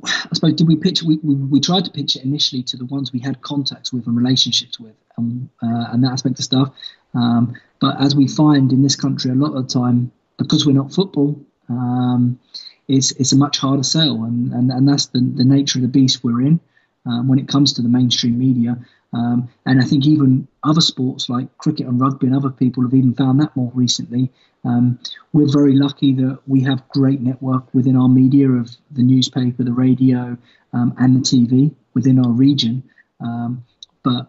I suppose did we pitch? We, we, we, tried to pitch it initially to the ones we had contacts with and relationships with, and, uh, and that aspect of stuff. Um, but as we find in this country, a lot of the time, because we're not football, um, it's it's a much harder sell, and, and, and that's the, the nature of the beast we're in um, when it comes to the mainstream media. Um, and I think even other sports like cricket and rugby and other people have even found that more recently. Um, we're very lucky that we have great network within our media of the newspaper, the radio, um, and the TV within our region. Um, but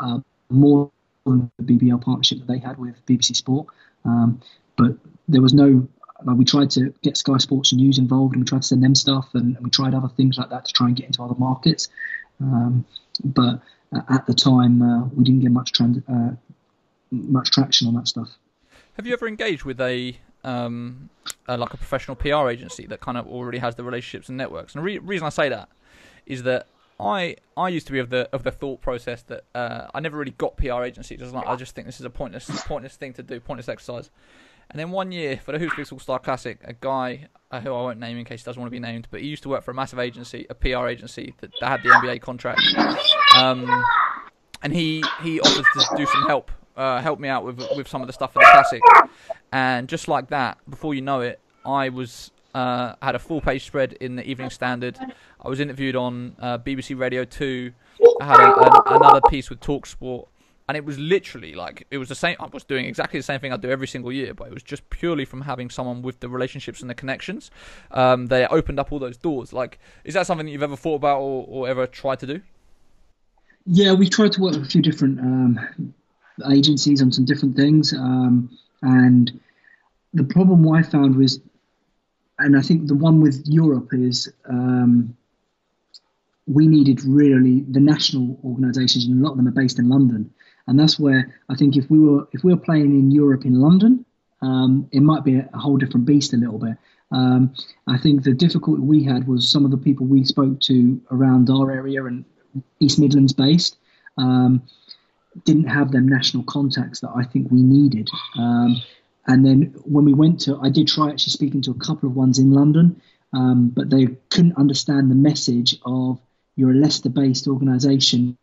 uh, more than the BBL partnership that they had with BBC Sport. Um, but there was no like we tried to get Sky Sports News involved, and we tried to send them stuff, and, and we tried other things like that to try and get into other markets. Um, but uh, at the time, uh, we didn't get much uh, much traction on that stuff. Have you ever engaged with a um, like a professional PR agency that kind of already has the relationships and networks? And the re- reason I say that is that I I used to be of the of the thought process that uh, I never really got PR agencies. Like I just think this is a pointless pointless thing to do, pointless exercise. And then one year for the Hoopsfix All Star Classic, a guy uh, who I won't name in case he doesn't want to be named, but he used to work for a massive agency, a PR agency that, that had the NBA contract. Um, and he he offered to do some help uh, helped me out with with some of the stuff for the classic, and just like that, before you know it, I was uh, had a full page spread in the Evening Standard. I was interviewed on uh, BBC Radio Two. I had a, a, another piece with Talksport, and it was literally like it was the same. I was doing exactly the same thing I do every single year, but it was just purely from having someone with the relationships and the connections. Um, they opened up all those doors. Like, is that something that you've ever thought about or, or ever tried to do? Yeah, we tried to work with a few different um, agencies on some different things. Um, and the problem I found was, and I think the one with Europe is um, we needed really the national organisations, and a lot of them are based in London. And that's where I think if we were if we were playing in Europe in London, um, it might be a, whole different beast a little bit. Um, I think the difficulty we had was some of the people we spoke to around our area and East Midlands based. Um, didn't have them national contacts that I think we needed. Um, and then when we went to, I did try actually speaking to a couple of ones in London, um, but they couldn't understand the message of you're a Leicester-based organisation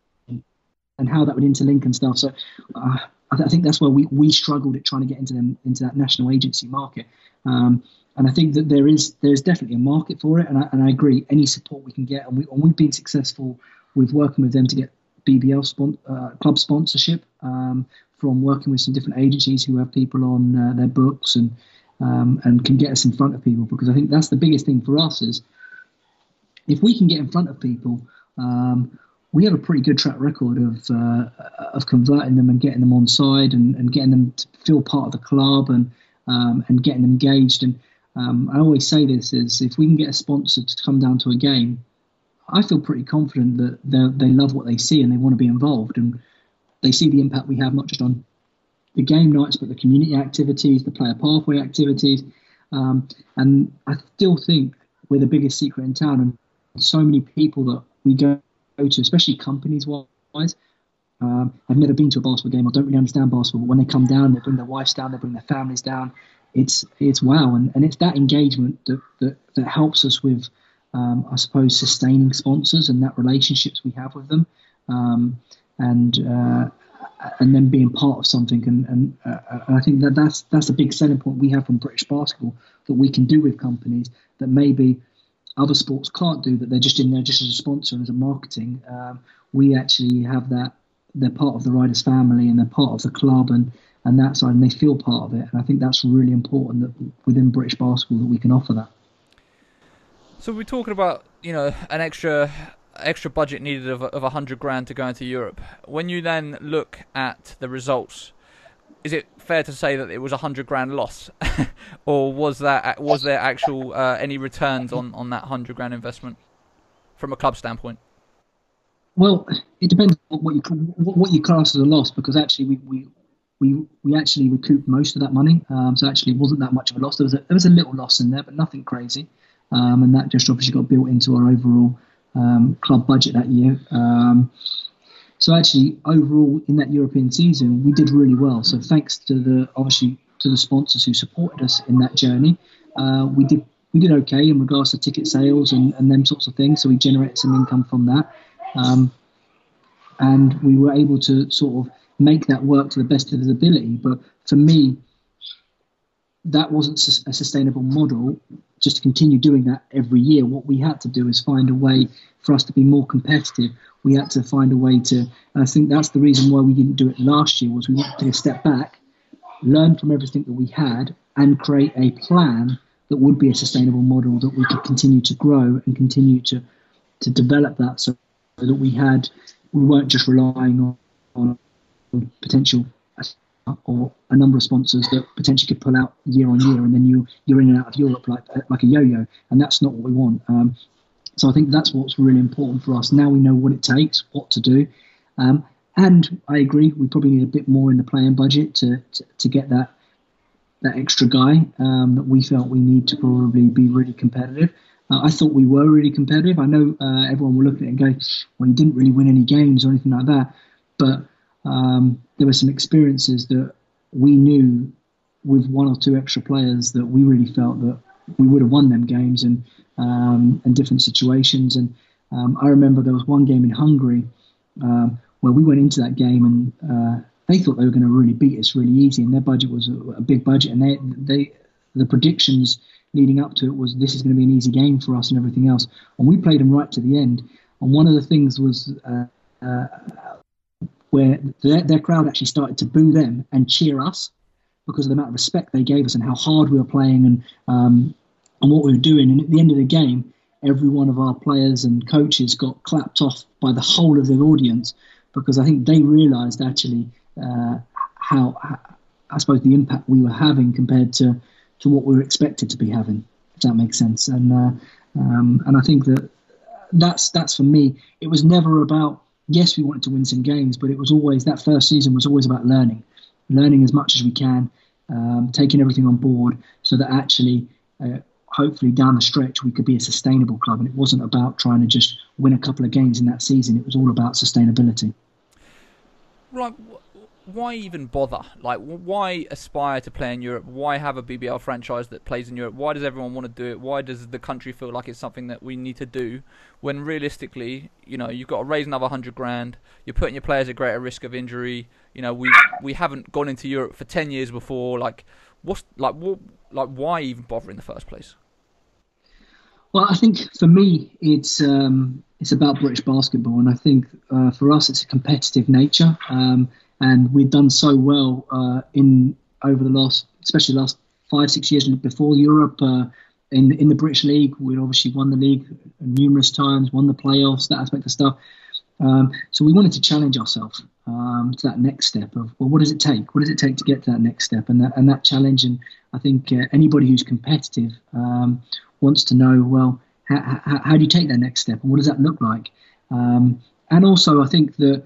and how that would interlink and stuff. So uh, I, th- I, think that's where we, we struggled at trying to get into them into that national agency market. Um, and I think that there is there's definitely a market for it, and I, and I agree. Any support we can get, and, we, and we've been successful with working with them to get BBL spon- uh, club sponsorship um, from working with some different agencies who have people on uh, their books and um, and can get us in front of people because I think that's the biggest thing for us is if we can get in front of people, um, we have a pretty good track record of uh, of converting them and getting them on side and, and getting them to feel part of the club and um, and getting them engaged. And um, I always say this is if we can get a sponsor to come down to a game, I feel pretty confident that they love what they see and they want to be involved and they see the impact we have not just on the game nights but the community activities, the player pathway activities. Um, and I still think we're the biggest secret in town and so many people that we go to, especially companies wise. Um, I've never been to a basketball game. I don't really understand basketball. But when they come down, they bring their wives down, they bring their families down. It's it's wow, and, and it's that engagement that, that, that helps us with, um, I suppose, sustaining sponsors and that relationships we have with them, um, and uh, and then being part of something. And and, uh, and I think that that's that's a big selling point we have from British basketball that we can do with companies that maybe other sports can't do that they're just in there just as a sponsor and as a marketing. Um, we actually have that they're part of the riders family and they're part of the club and and that side and they feel part of it and I think that's really important that within British basketball that we can offer that. So we're talking about you know an extra extra budget needed of of a hundred grand to go into Europe. When you then look at the results, is it fair to say that it was a hundred grand loss, or was that was there actual uh, any returns on on that hundred grand investment from a club standpoint? Well, it depends on what you what you class as a loss because actually we we we, we actually recouped most of that money, um, so actually it wasn't that much of a loss. There was a, there was a little loss in there, but nothing crazy, um, and that just obviously got built into our overall um, club budget that year. Um, so actually, overall in that European season, we did really well. So thanks to the obviously to the sponsors who supported us in that journey, uh, we did we did okay in regards to ticket sales and, and them sorts of things. So we generated some income from that, um, and we were able to sort of make that work to the best of his ability. But for me, that wasn't a sustainable model just to continue doing that every year. What we had to do is find a way for us to be more competitive. We had to find a way to, and I think that's the reason why we didn't do it last year was we wanted to take a step back, learn from everything that we had, and create a plan that would be a sustainable model that we could continue to grow and continue to to develop that so that we had we weren't just relying on, on potential or a number of sponsors that potentially could pull out year on year, and then you you're in and out of Europe like like a yo-yo, and that's not what we want. Um, so I think that's what's really important for us. Now we know what it takes, what to do, um, and I agree we probably need a bit more in the playing budget to to, to get that that extra guy um, that we felt we need to probably be really competitive. Uh, I thought we were really competitive. I know uh, everyone will look at it and go, "Well, you didn't really win any games or anything like that," but um, there were some experiences that we knew with one or two extra players that we really felt that we would have won them games and um, and different situations. And um, I remember there was one game in Hungary um, where we went into that game and uh, they thought they were going to really beat us really easy, and their budget was a, a big budget, and they they the predictions leading up to it was this is going to be an easy game for us and everything else. And we played them right to the end. And one of the things was uh, uh, where their, their crowd actually started to boo them and cheer us because of the amount of respect they gave us and how hard we were playing and um, and what we were doing. And at the end of the game, every one of our players and coaches got clapped off by the whole of the audience because I think they realised actually uh, how, I suppose the impact we were having compared to to what we were expected to be having. If that makes sense. And uh, um, and I think that that's that's for me. It was never about yes, we wanted to win some games, but it was always that first season was always about learning, learning as much as we can, um, taking everything on board, so that actually, uh, hopefully, down the stretch, we could be a sustainable club. And it wasn't about trying to just win a couple of games in that season. It was all about sustainability. Right why even bother? Like, why aspire to play in Europe? Why have a BBL franchise that plays in Europe? Why does everyone want to do it? Why does the country feel like it's something that we need to do? When realistically, you know, you've got to raise another hundred grand. You're putting your players at greater risk of injury. You know, we we haven't gone into Europe for ten years before. Like, what's like what like why even bother in the first place? Well, I think for me, it's um, it's about British basketball, and I think uh, for us, it's a competitive nature. Um, and we've done so well uh, in over the last, especially the last five six years before Europe. Uh, in in the British League, we'd obviously won the league numerous times, won the playoffs, that aspect of stuff. Um, so we wanted to challenge ourselves um, to that next step of well, what does it take? What does it take to get to that next step? And that and that challenge. And I think uh, anybody who's competitive um, wants to know well, how, how, how, do you take that next step, and what does that look like? Um, and also, I think that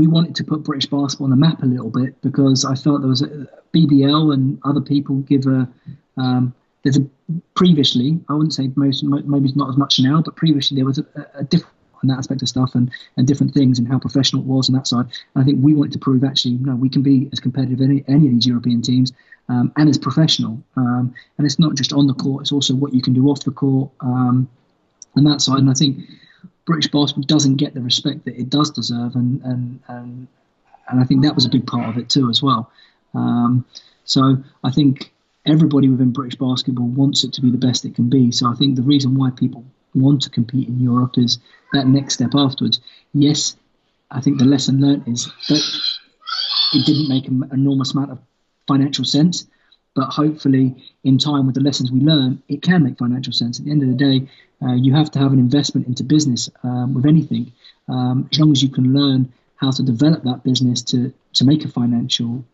we wanted to put British basketball on the map a little bit because I felt there was a BBL and other people give a um, there's a previously I wouldn't say most maybe not as much now, but previously there was a, a different on that aspect of stuff and, and different things and how professional it was on that side. And I think we wanted to prove actually, no, we can be as competitive as any, any of these European teams um, and as professional. Um, and it's not just on the court; it's also what you can do off the court um, on that side. And I think British basketball doesn't get the respect that it does deserve, and and and, and I think that was a big part of it too as well. Um, so I think everybody within British basketball wants it to be the best it can be. So I think the reason why people want to compete in Europe is that next step afterwards. Yes, I think the lesson learned is that it didn't make an enormous amount of financial sense, but hopefully, in time with the lessons we learn, it can make financial sense. At the end of the day, uh, you have to have an investment into business um, with anything. Um, as long as you can learn how to develop that business to to make a financial,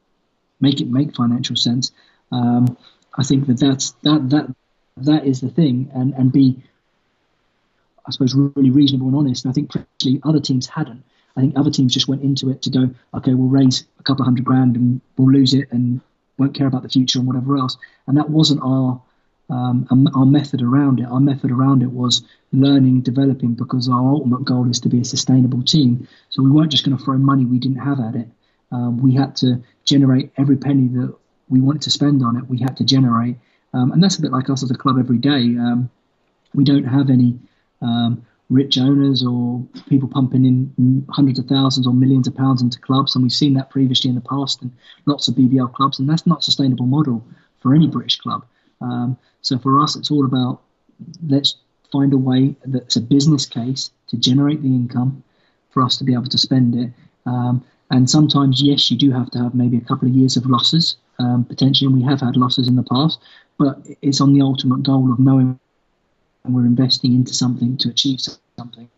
make it make financial sense. Um, I think that that's that that that is the thing, and and be I suppose, really reasonable and honest. And I think previously other teams hadn't. I think other teams just went into it to go, okay, we'll raise a couple of hundred grand and we'll lose it and won't care about the future and whatever else. And that wasn't our um, our method around it. Our method around it was learning, developing, because our ultimate goal is to be a sustainable team. So we weren't just going to throw money we didn't have at it. Um, we had to generate every penny that we wanted to spend on it. We had to generate, um, and that's a bit like us as a club every day. Um, we don't have any um, rich owners or people pumping in hundreds of thousands or millions of pounds into clubs. And we've seen that previously in the past in lots of BBL clubs. And that's not a sustainable model for any British club. Um, so for us, it's all about let's find a way that's a business case to generate the income for us to be able to spend it. Um, and sometimes, yes, you do have to have maybe a couple of years of losses um, potentially, and we have had losses in the past. But it's on the ultimate goal of knowing and we're investing into something to achieve something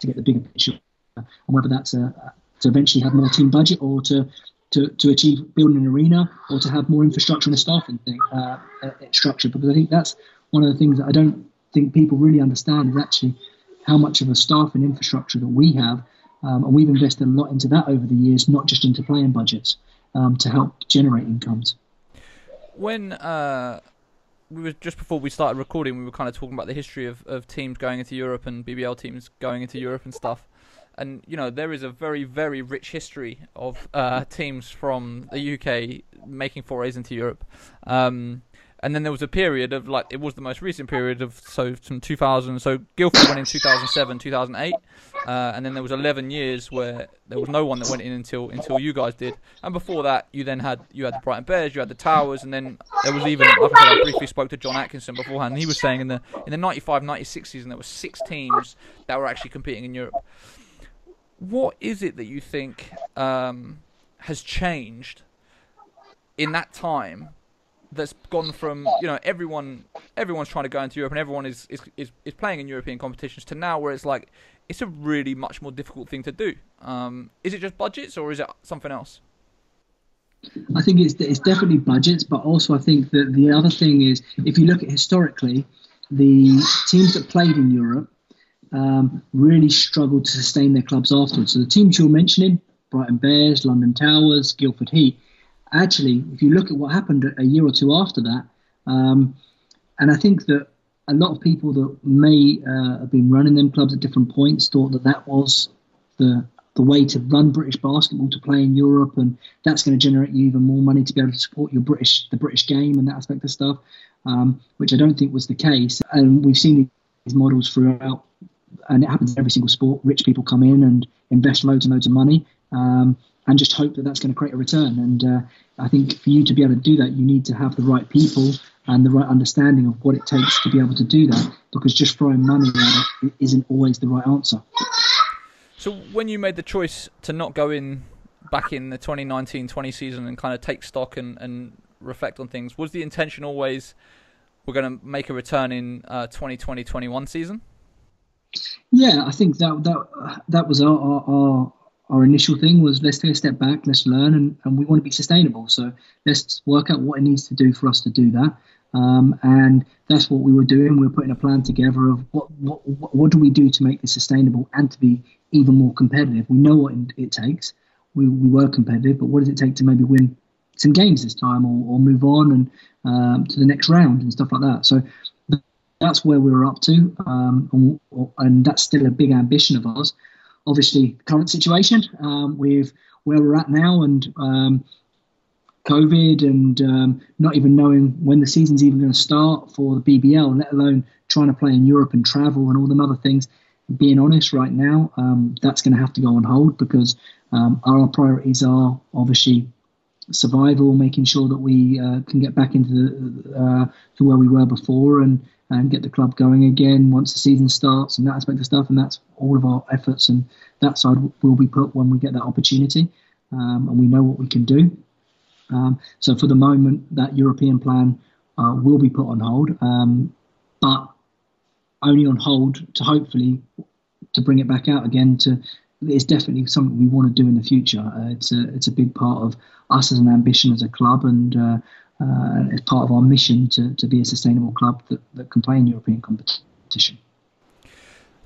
to get the bigger picture. And whether that's a, to eventually have more team budget or to, to, to achieve building an arena or to have more infrastructure and a staffing thing, uh, uh, structure. Because I think that's one of the things that I don't think people really understand is actually how much of a staff and infrastructure that we have. Um, and we've invested a lot into that over the years, not just into playing budgets um, to help generate incomes. When uh, we were just before we started recording, we were kind of talking about the history of, of teams going into Europe and BBL teams going into Europe and stuff. And you know there is a very very rich history of uh, teams from the UK making forays into Europe. Um, and then there was a period of like it was the most recent period of so from 2000 so Guildford went in 2007 2008 uh, and then there was 11 years where there was no one that went in until until you guys did. And before that you then had you had the Brighton Bears you had the Towers and then there was even like I, said, I briefly spoke to John Atkinson beforehand and he was saying in the in the 95 96 season there were six teams that were actually competing in Europe. What is it that you think um, has changed in that time that's gone from you know everyone everyone's trying to go into Europe and everyone is, is, is, is playing in European competitions to now where it's like it's a really much more difficult thing to do. Um, is it just budgets or is it something else? I think it's it's definitely budgets, but also I think that the other thing is if you look at historically, the teams that played in Europe um, really struggled to sustain their clubs afterwards. So the teams you're mentioning, Brighton Bears, London Towers, Guildford Heat, actually, if you look at what happened a year or two after that, um, and I think that a lot of people that may uh, have been running them clubs at different points thought that that was the the way to run British basketball to play in Europe, and that's going to generate you even more money to be able to support your British the British game and that aspect of stuff, um, which I don't think was the case. And we've seen these models throughout, and it happens in every single sport. Rich people come in and invest loads and loads of money, um, and just hope that that's going to create a return. And uh, I think for you to be able to do that, you need to have the right people and the right understanding of what it takes to be able to do that. Because just throwing money at it isn't always the right answer. So when you made the choice to not go in back in the 2019-20 season and kind of take stock and, and reflect on things, was the intention always we're going to make a return in uh, 2020-21 season? Yeah, I think that that that was our our, our initial thing was let's take a step back, let's learn, and, and we want to be sustainable. So let's work out what it needs to do for us to do that. Um, and that's what we were doing. We were putting a plan together of what, what what do we do to make this sustainable and to be even more competitive. We know what it takes. We, we were competitive, but what does it take to maybe win some games this time or, or move on and um, to the next round and stuff like that. So that's where we were up to, um, and, and, that's still a big ambition of ours. Obviously, current situation um, with where we're at now and um, COVID and um, not even knowing when the season's even going to start for the BBL, let alone trying to play in Europe and travel and all them other things. Being honest, right now, um, that's going to have to go on hold because um, our priorities are obviously survival, making sure that we uh, can get back into the, uh, to where we were before and and get the club going again once the season starts and that aspect of stuff. And that's all of our efforts and that side will be put when we get that opportunity um, and we know what we can do. Um, so for the moment, that European plan uh, will be put on hold, um, but only on hold to hopefully to bring it back out again. To it's definitely something we want to do in the future. Uh, it's a it's a big part of us as an ambition as a club, and uh, uh, as part of our mission to, to be a sustainable club that, that can play in European competition.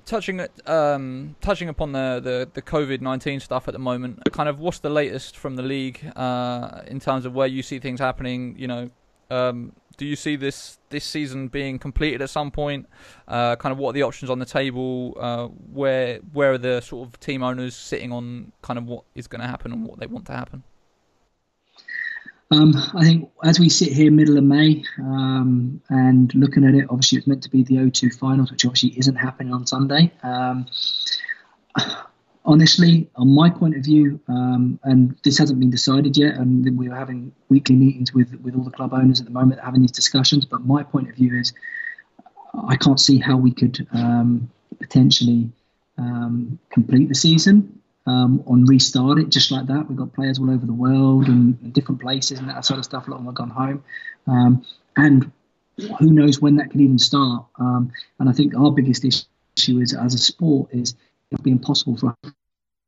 Touching um, touching upon the, the, the COVID nineteen stuff at the moment, kind of what's the latest from the league uh, in terms of where you see things happening? You know, um, do you see this this season being completed at some point? Uh, kind of what are the options on the table? Uh, where where are the sort of team owners sitting on kind of what is going to happen and what they want to happen? Um, I think as we sit here, middle of May, um, and looking at it, obviously it's meant to be the O2 finals, which obviously isn't happening on Sunday. Um, honestly, on my point of view, um, and this hasn't been decided yet, and we're having weekly meetings with with all the club owners at the moment, having these discussions. But my point of view is, I can't see how we could um, potentially um, complete the season um, on restart it just like that. We've got players all over the world and different places and that sort of stuff. A lot of them have gone home, um, and who knows when that can even start. Um, and I think our biggest issue is as a sport is it'll be impossible for us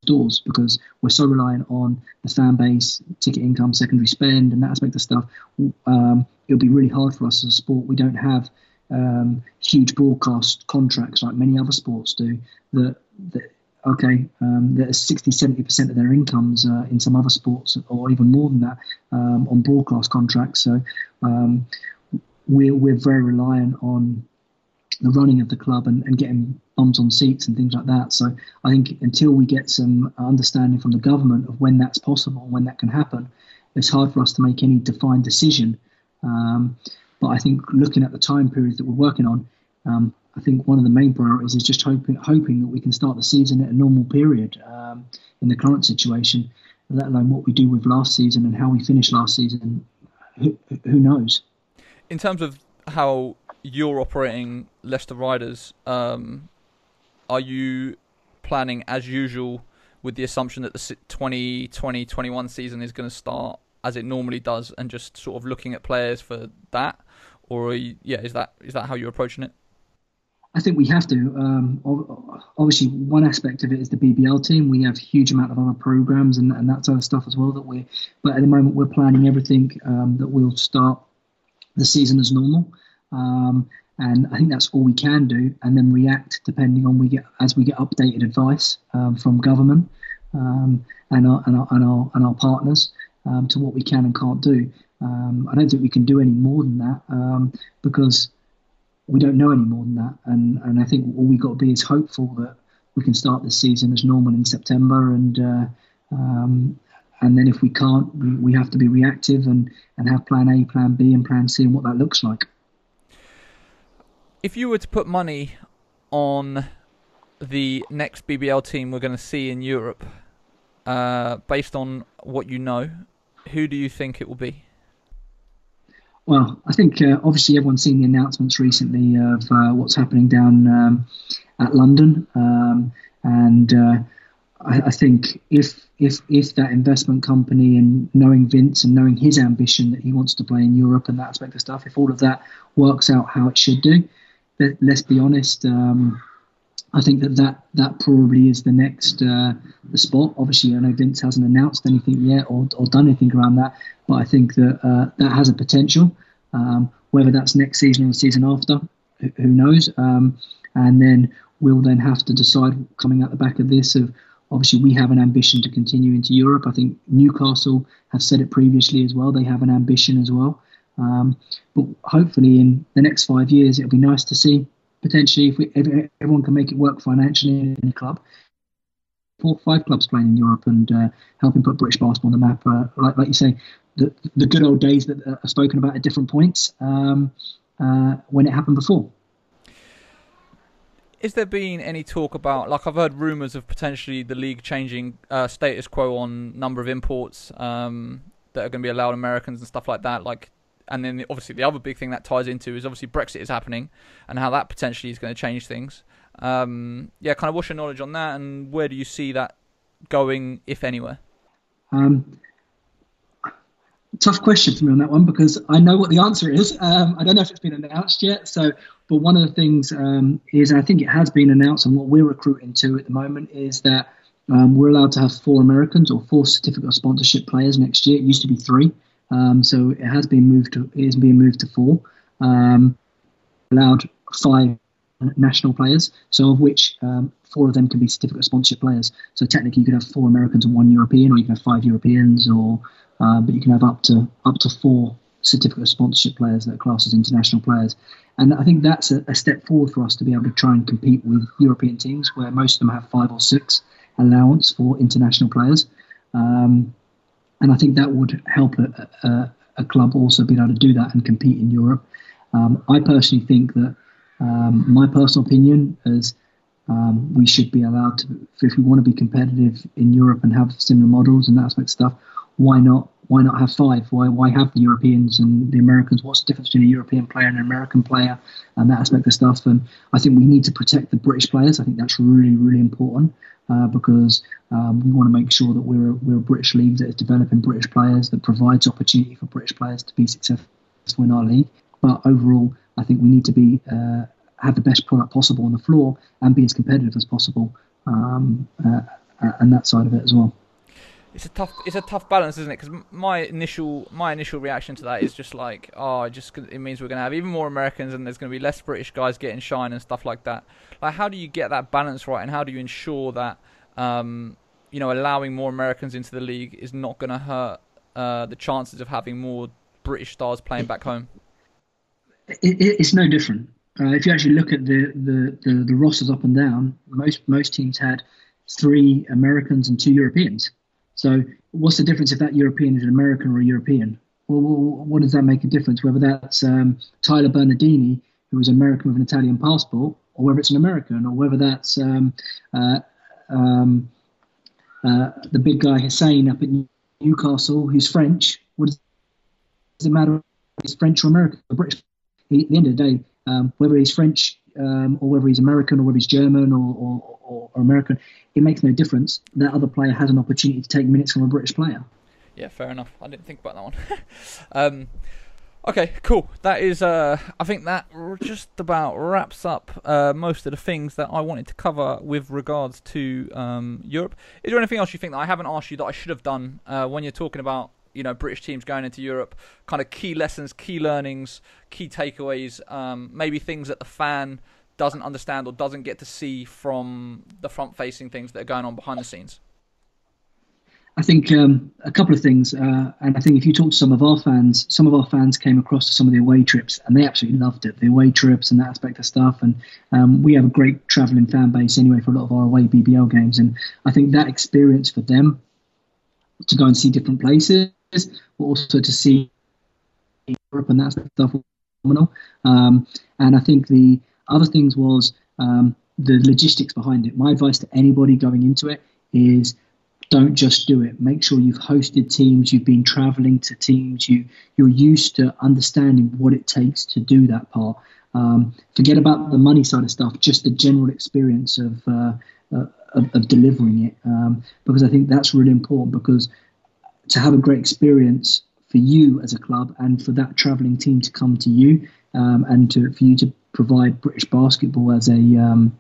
doors because we're so reliant on the fan base, ticket income, secondary spend, and that aspect of stuff. Um, it'll be really hard for us as a sport. We don't have um, huge broadcast contracts like many other sports do that, that okay, um, there's 60, 70% of their incomes uh, in some other sports, or even more than that, um, on broadcast contracts. So um, we're, we're very reliant on the running of the club and, and getting bums on seats and things like that. So I think until we get some understanding from the government of when that's possible, when that can happen, it's hard for us to make any defined decision. Um, but I think looking at the time period that we're working on, um, I think one of the main priorities is just hoping hoping that we can start the season at a normal period um, in the current situation, let alone what we do with last season and how we finish last season. Who, who knows? In terms of how you're operating Leicester Riders, um, are you planning as usual with the assumption that the 2020-21 season is going to start as it normally does, and just sort of looking at players for that, or you, yeah, is that is that how you're approaching it? I think we have to. Um, obviously, one aspect of it is the BBL team. We have a huge amount of other programs and, and that sort of stuff as well. That we, but at the moment, we're planning everything um, that we'll start the season as normal. Um, and I think that's all we can do, and then react depending on we get as we get updated advice um, from government um, and our, and, our, and our and our partners um, to what we can and can't do. I don't think we can do any more than that because we don't know any more than that. And and I think all we got to be is hopeful that we can start this season as normal in September. And uh, um, and then if we can't, we, we have to be reactive and and have Plan A, Plan B, and Plan C, and what that looks like. If you were to put money on the next BBL team we're going to see in Europe, uh, based on what you know, who do you think it will be? Well, I think uh, obviously everyone's seen the announcements recently of uh, what's happening down um, at London, um, and uh, I, I, think if if if that investment company and knowing Vince and knowing his ambition that he wants to play in Europe and that aspect of stuff, if all of that works out how it should do, let, us be honest, um, I think that that, that probably is the next uh, the spot. Obviously, I know Vince hasn't announced anything yet or, or done anything around that, but I think that uh, that has a potential. Um, whether that's next season or the season after, who knows? Um, and then we'll then have to decide coming out the back of this of obviously we have an ambition to continue into Europe. I think Newcastle have said it previously as well. They have an ambition as well. Um, but hopefully in the next five years, it'll be nice to see potentially if, we, if everyone can make it work financially in the club. Four, five clubs playing in Europe and uh, helping put British basketball on the map. Uh, like, like you say, the, the good old days that are spoken about at different points um, uh, when it happened before is there been any talk about like I've heard rumours of potentially the league changing uh, status quo on number of imports um, that are going to be allowed Americans and stuff like that like and then obviously the other big thing that ties into is obviously Brexit is happening and how that potentially is going to change things um, yeah kind of what's your knowledge on that and where do you see that going if anywhere um, tough question for me on that one because I know what the answer is. Um, I don't know if it's been announced yet. So, but one of the things um, is, I think it has been announced, and what we're recruiting to at the moment is that um, we're allowed to have four Americans or four certificate of sponsorship players next year. It used to be three, um, so it has been moved to is being moved to four. Um, allowed five national players, so of which um, four of them can be certificate sponsorship players. So technically, you could have four Americans and one European, or you can have five Europeans, or uh, but you can have up to up to four certificate of sponsorship players that are classed as international players. And I think that's a, a, step forward for us to be able to try and compete with European teams, where most of them have five or six allowance for international players. Um, and I think that would help a, a, a, club also be able to do that and compete in Europe. Um, I personally think that um, my personal opinion is um, we should be allowed to, if we want to be competitive in Europe and have similar models and that aspect of stuff, why not why not have five? Why why have the Europeans and the Americans? What's the difference between a European player and an American player and that aspect of stuff? And I think we need to protect the British players. I think that's really really important uh, because um, we want to make sure that we're we're a British league that is developing British players that provides opportunity for British players to be successful in our league. But overall, I think we need to be uh, have the best product possible on the floor and be as competitive as possible, um, uh, and that side of it as well it's a tough it's a tough balance, isn't it? Because my initial my initial reaction to that is just like, oh, just it means we're going to have even more Americans and there's going to be less British guys getting shine and stuff like that. Like, how do you get that balance right, and how do you ensure that um, you know allowing more Americans into the league is not going to hurt uh, the chances of having more British stars playing back home? It, it, it's no different. Uh, if you actually look at the, the, the, the rosters up and down, most most teams had three Americans and two Europeans. So what's the difference if that European is an American or a European? Well, what does that make a difference? Whether that's um, Tyler Bernardini, who is American with an Italian passport, or whether it's an American, or whether that's um, uh, um, uh, the big guy Hussein up at Newcastle, who's French. What does, it matter he's French or American or British? At the end of the day, um, whether he's French um, or whether he's American or whether he's German or, or, or, or American, it makes no difference. That other player has an opportunity to take minutes from a British player. Yeah, fair enough. I didn't think about that one. um, okay, cool. That is, uh, I think that just about wraps up uh, most of the things that I wanted to cover with regards to um, Europe. Is there anything else you think that I haven't asked you that I should have done uh, when you're talking about you know British teams going into Europe, kind of key lessons, key learnings, key takeaways, um, maybe things that the fan doesn't understand or doesn't get to see from the front facing things that are going on behind the scenes? I think um, a couple of things, uh, and I think if you talk to some of our fans, some of our fans came across to some of the away trips and they absolutely loved it, the away trips and that aspect of stuff. And um, we have a great travelling fan base anyway for a lot of our away BBL games, and I think that experience for them to go and see different places, but also to see Europe and that stuff phenomenal. Um, and I think the other things was um, the logistics behind it. My advice to anybody going into it is don't just do it. Make sure you've hosted teams, you've been traveling to teams, you you're used to understanding what it takes to do that part. Um, forget about the money side of stuff, just the general experience of uh, uh, of, of, delivering it, um, because I think that's really important. Because to have a great experience for you as a club and for that traveling team to come to you um, and to for you to provide British basketball as a um,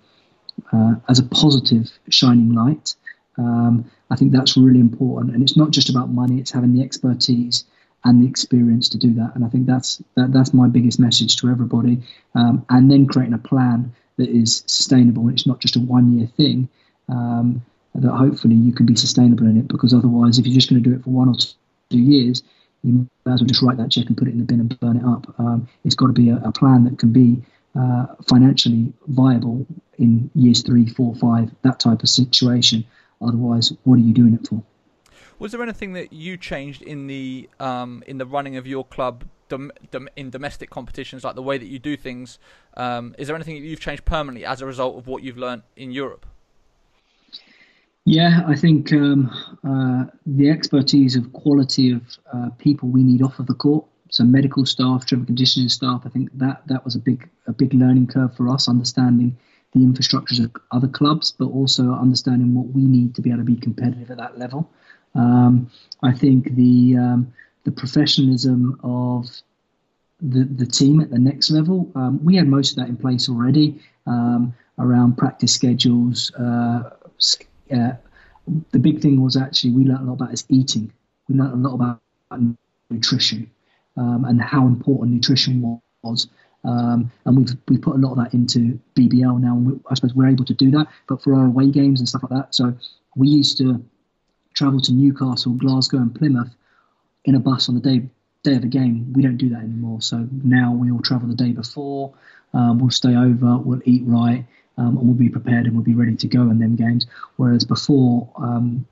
uh, as a positive shining light. Um, I think that's really important, and it's not just about money; it's having the expertise and the experience to do that. And I think that's that, that's my biggest message to everybody. Um, and then creating a plan that is sustainable, and it's not just a one-year thing. That hopefully you can be sustainable in it, because otherwise, if you're just going to do it for one or two years, you might as well just write that check and put it in the bin and burn it up. Um, it's got to be a, a, plan that can be uh, financially viable in years three, four, five, that type of situation. Otherwise, what are you doing it for? Was there anything that you changed in the um, in the running of your club dom- dom- in domestic competitions, like the way that you do things? Um, is there anything that you've changed permanently as a result of what you've learned in Europe? Yeah, I think um, uh, the expertise of quality of uh, people we need off of the court, so medical staff, strength conditioning staff. I think that that was a big a big learning curve for us, understanding the infrastructures of other clubs, but also understanding what we need to be able to be competitive at that level. Um, I think the um, the professionalism of the the team at the next level, um, we had most of that in place already um, around practice schedules. Uh, uh, the big thing was actually we learned a lot about is eating. We learned a lot about nutrition um, and how important nutrition was. Um, and we've we put a lot of that into BBL now. And we, I suppose we're able to do that, but for our away games and stuff like that. So we used to travel to Newcastle, Glasgow, and Plymouth in a bus on the day day of the game. We don't do that anymore. So now we all travel the day before. Um, we'll stay over. We'll eat right um, and we'll be prepared and we'll be ready to go in them games. Whereas before, um,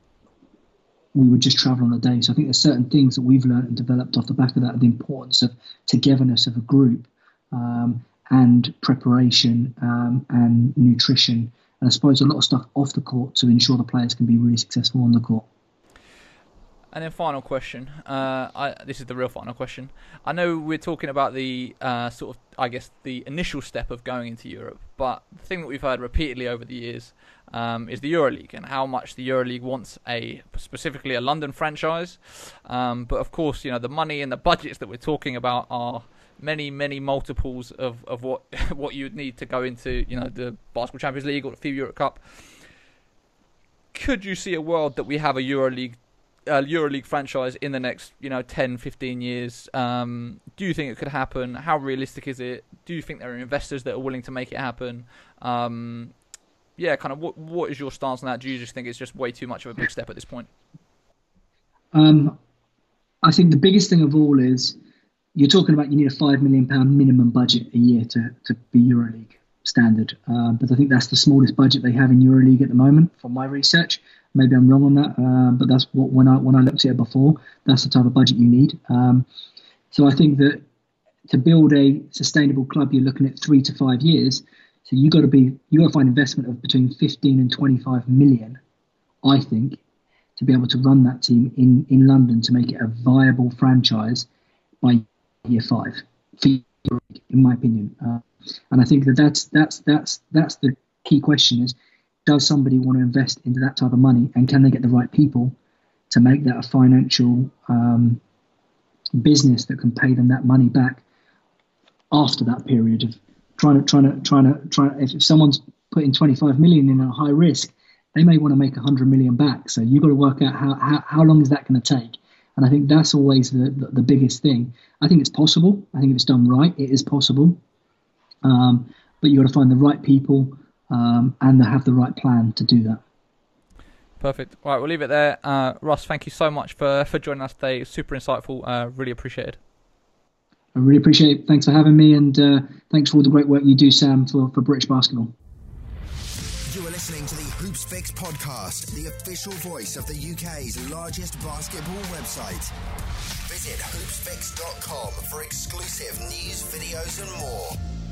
we would just travel on the day. So I think there's certain things that we've learned and developed off the back of that, the importance of togetherness of a group um, and preparation um, and nutrition. And I suppose a lot of stuff off the court to ensure the players can be really successful on the court. And then final question. Uh, I, this is the real final question. I know we're talking about the uh, sort of, I guess, the initial step of going into Europe, but the thing that we've heard repeatedly over the years um, is the EuroLeague and how much the EuroLeague wants a specifically a London franchise. Um, but of course, you know the money and the budgets that we're talking about are many, many multiples of, of what what you would need to go into, you know, the Basketball Champions League or the FIBA Europe Cup. Could you see a world that we have a EuroLeague uh, EuroLeague franchise in the next, you know, 10, 15 years? Um, do you think it could happen? How realistic is it? Do you think there are investors that are willing to make it happen? Um, yeah, kind of. What what is your stance on that? Do you just think it's just way too much of a big step at this point? Um, I think the biggest thing of all is you're talking about you need a five million pound minimum budget a year to to be EuroLeague standard. Uh, but I think that's the smallest budget they have in EuroLeague at the moment, from my research. Maybe I'm wrong on that, uh, but that's what when I when I looked at it before, that's the type of budget you need. Um, so I think that to build a sustainable club, you're looking at three to five years. So you got to be you got to find investment of between 15 and 25 million, I think, to be able to run that team in in London to make it a viable franchise by year five. In my opinion, uh, and I think that that's that's that's that's the key question is does somebody want to invest into that type of money and can they get the right people to make that a financial um, business that can pay them that money back after that period of trying to trying to trying to try if, someone's putting 25 million in a high risk they may want to make 100 million back. So you've got to work out how, how, how long is that going to take? And i think that's always the, the, the biggest thing. I think it's possible. I think if it's done right it is possible. Um, but you've got to find the right people um, and have the right plan to do that. Perfect. All right, we'll leave it there. Uh, Russ, thank you so much for, for joining us today. Super insightful. Uh, really appreciated. I really appreciate it. Thanks for having me, and uh, thanks for all the great work you do, Sam, for, for British basketball. You are listening to the Hoopsfix podcast, the official voice of the UK's largest basketball website. Visit hoopsfix.com for exclusive news, videos, and more.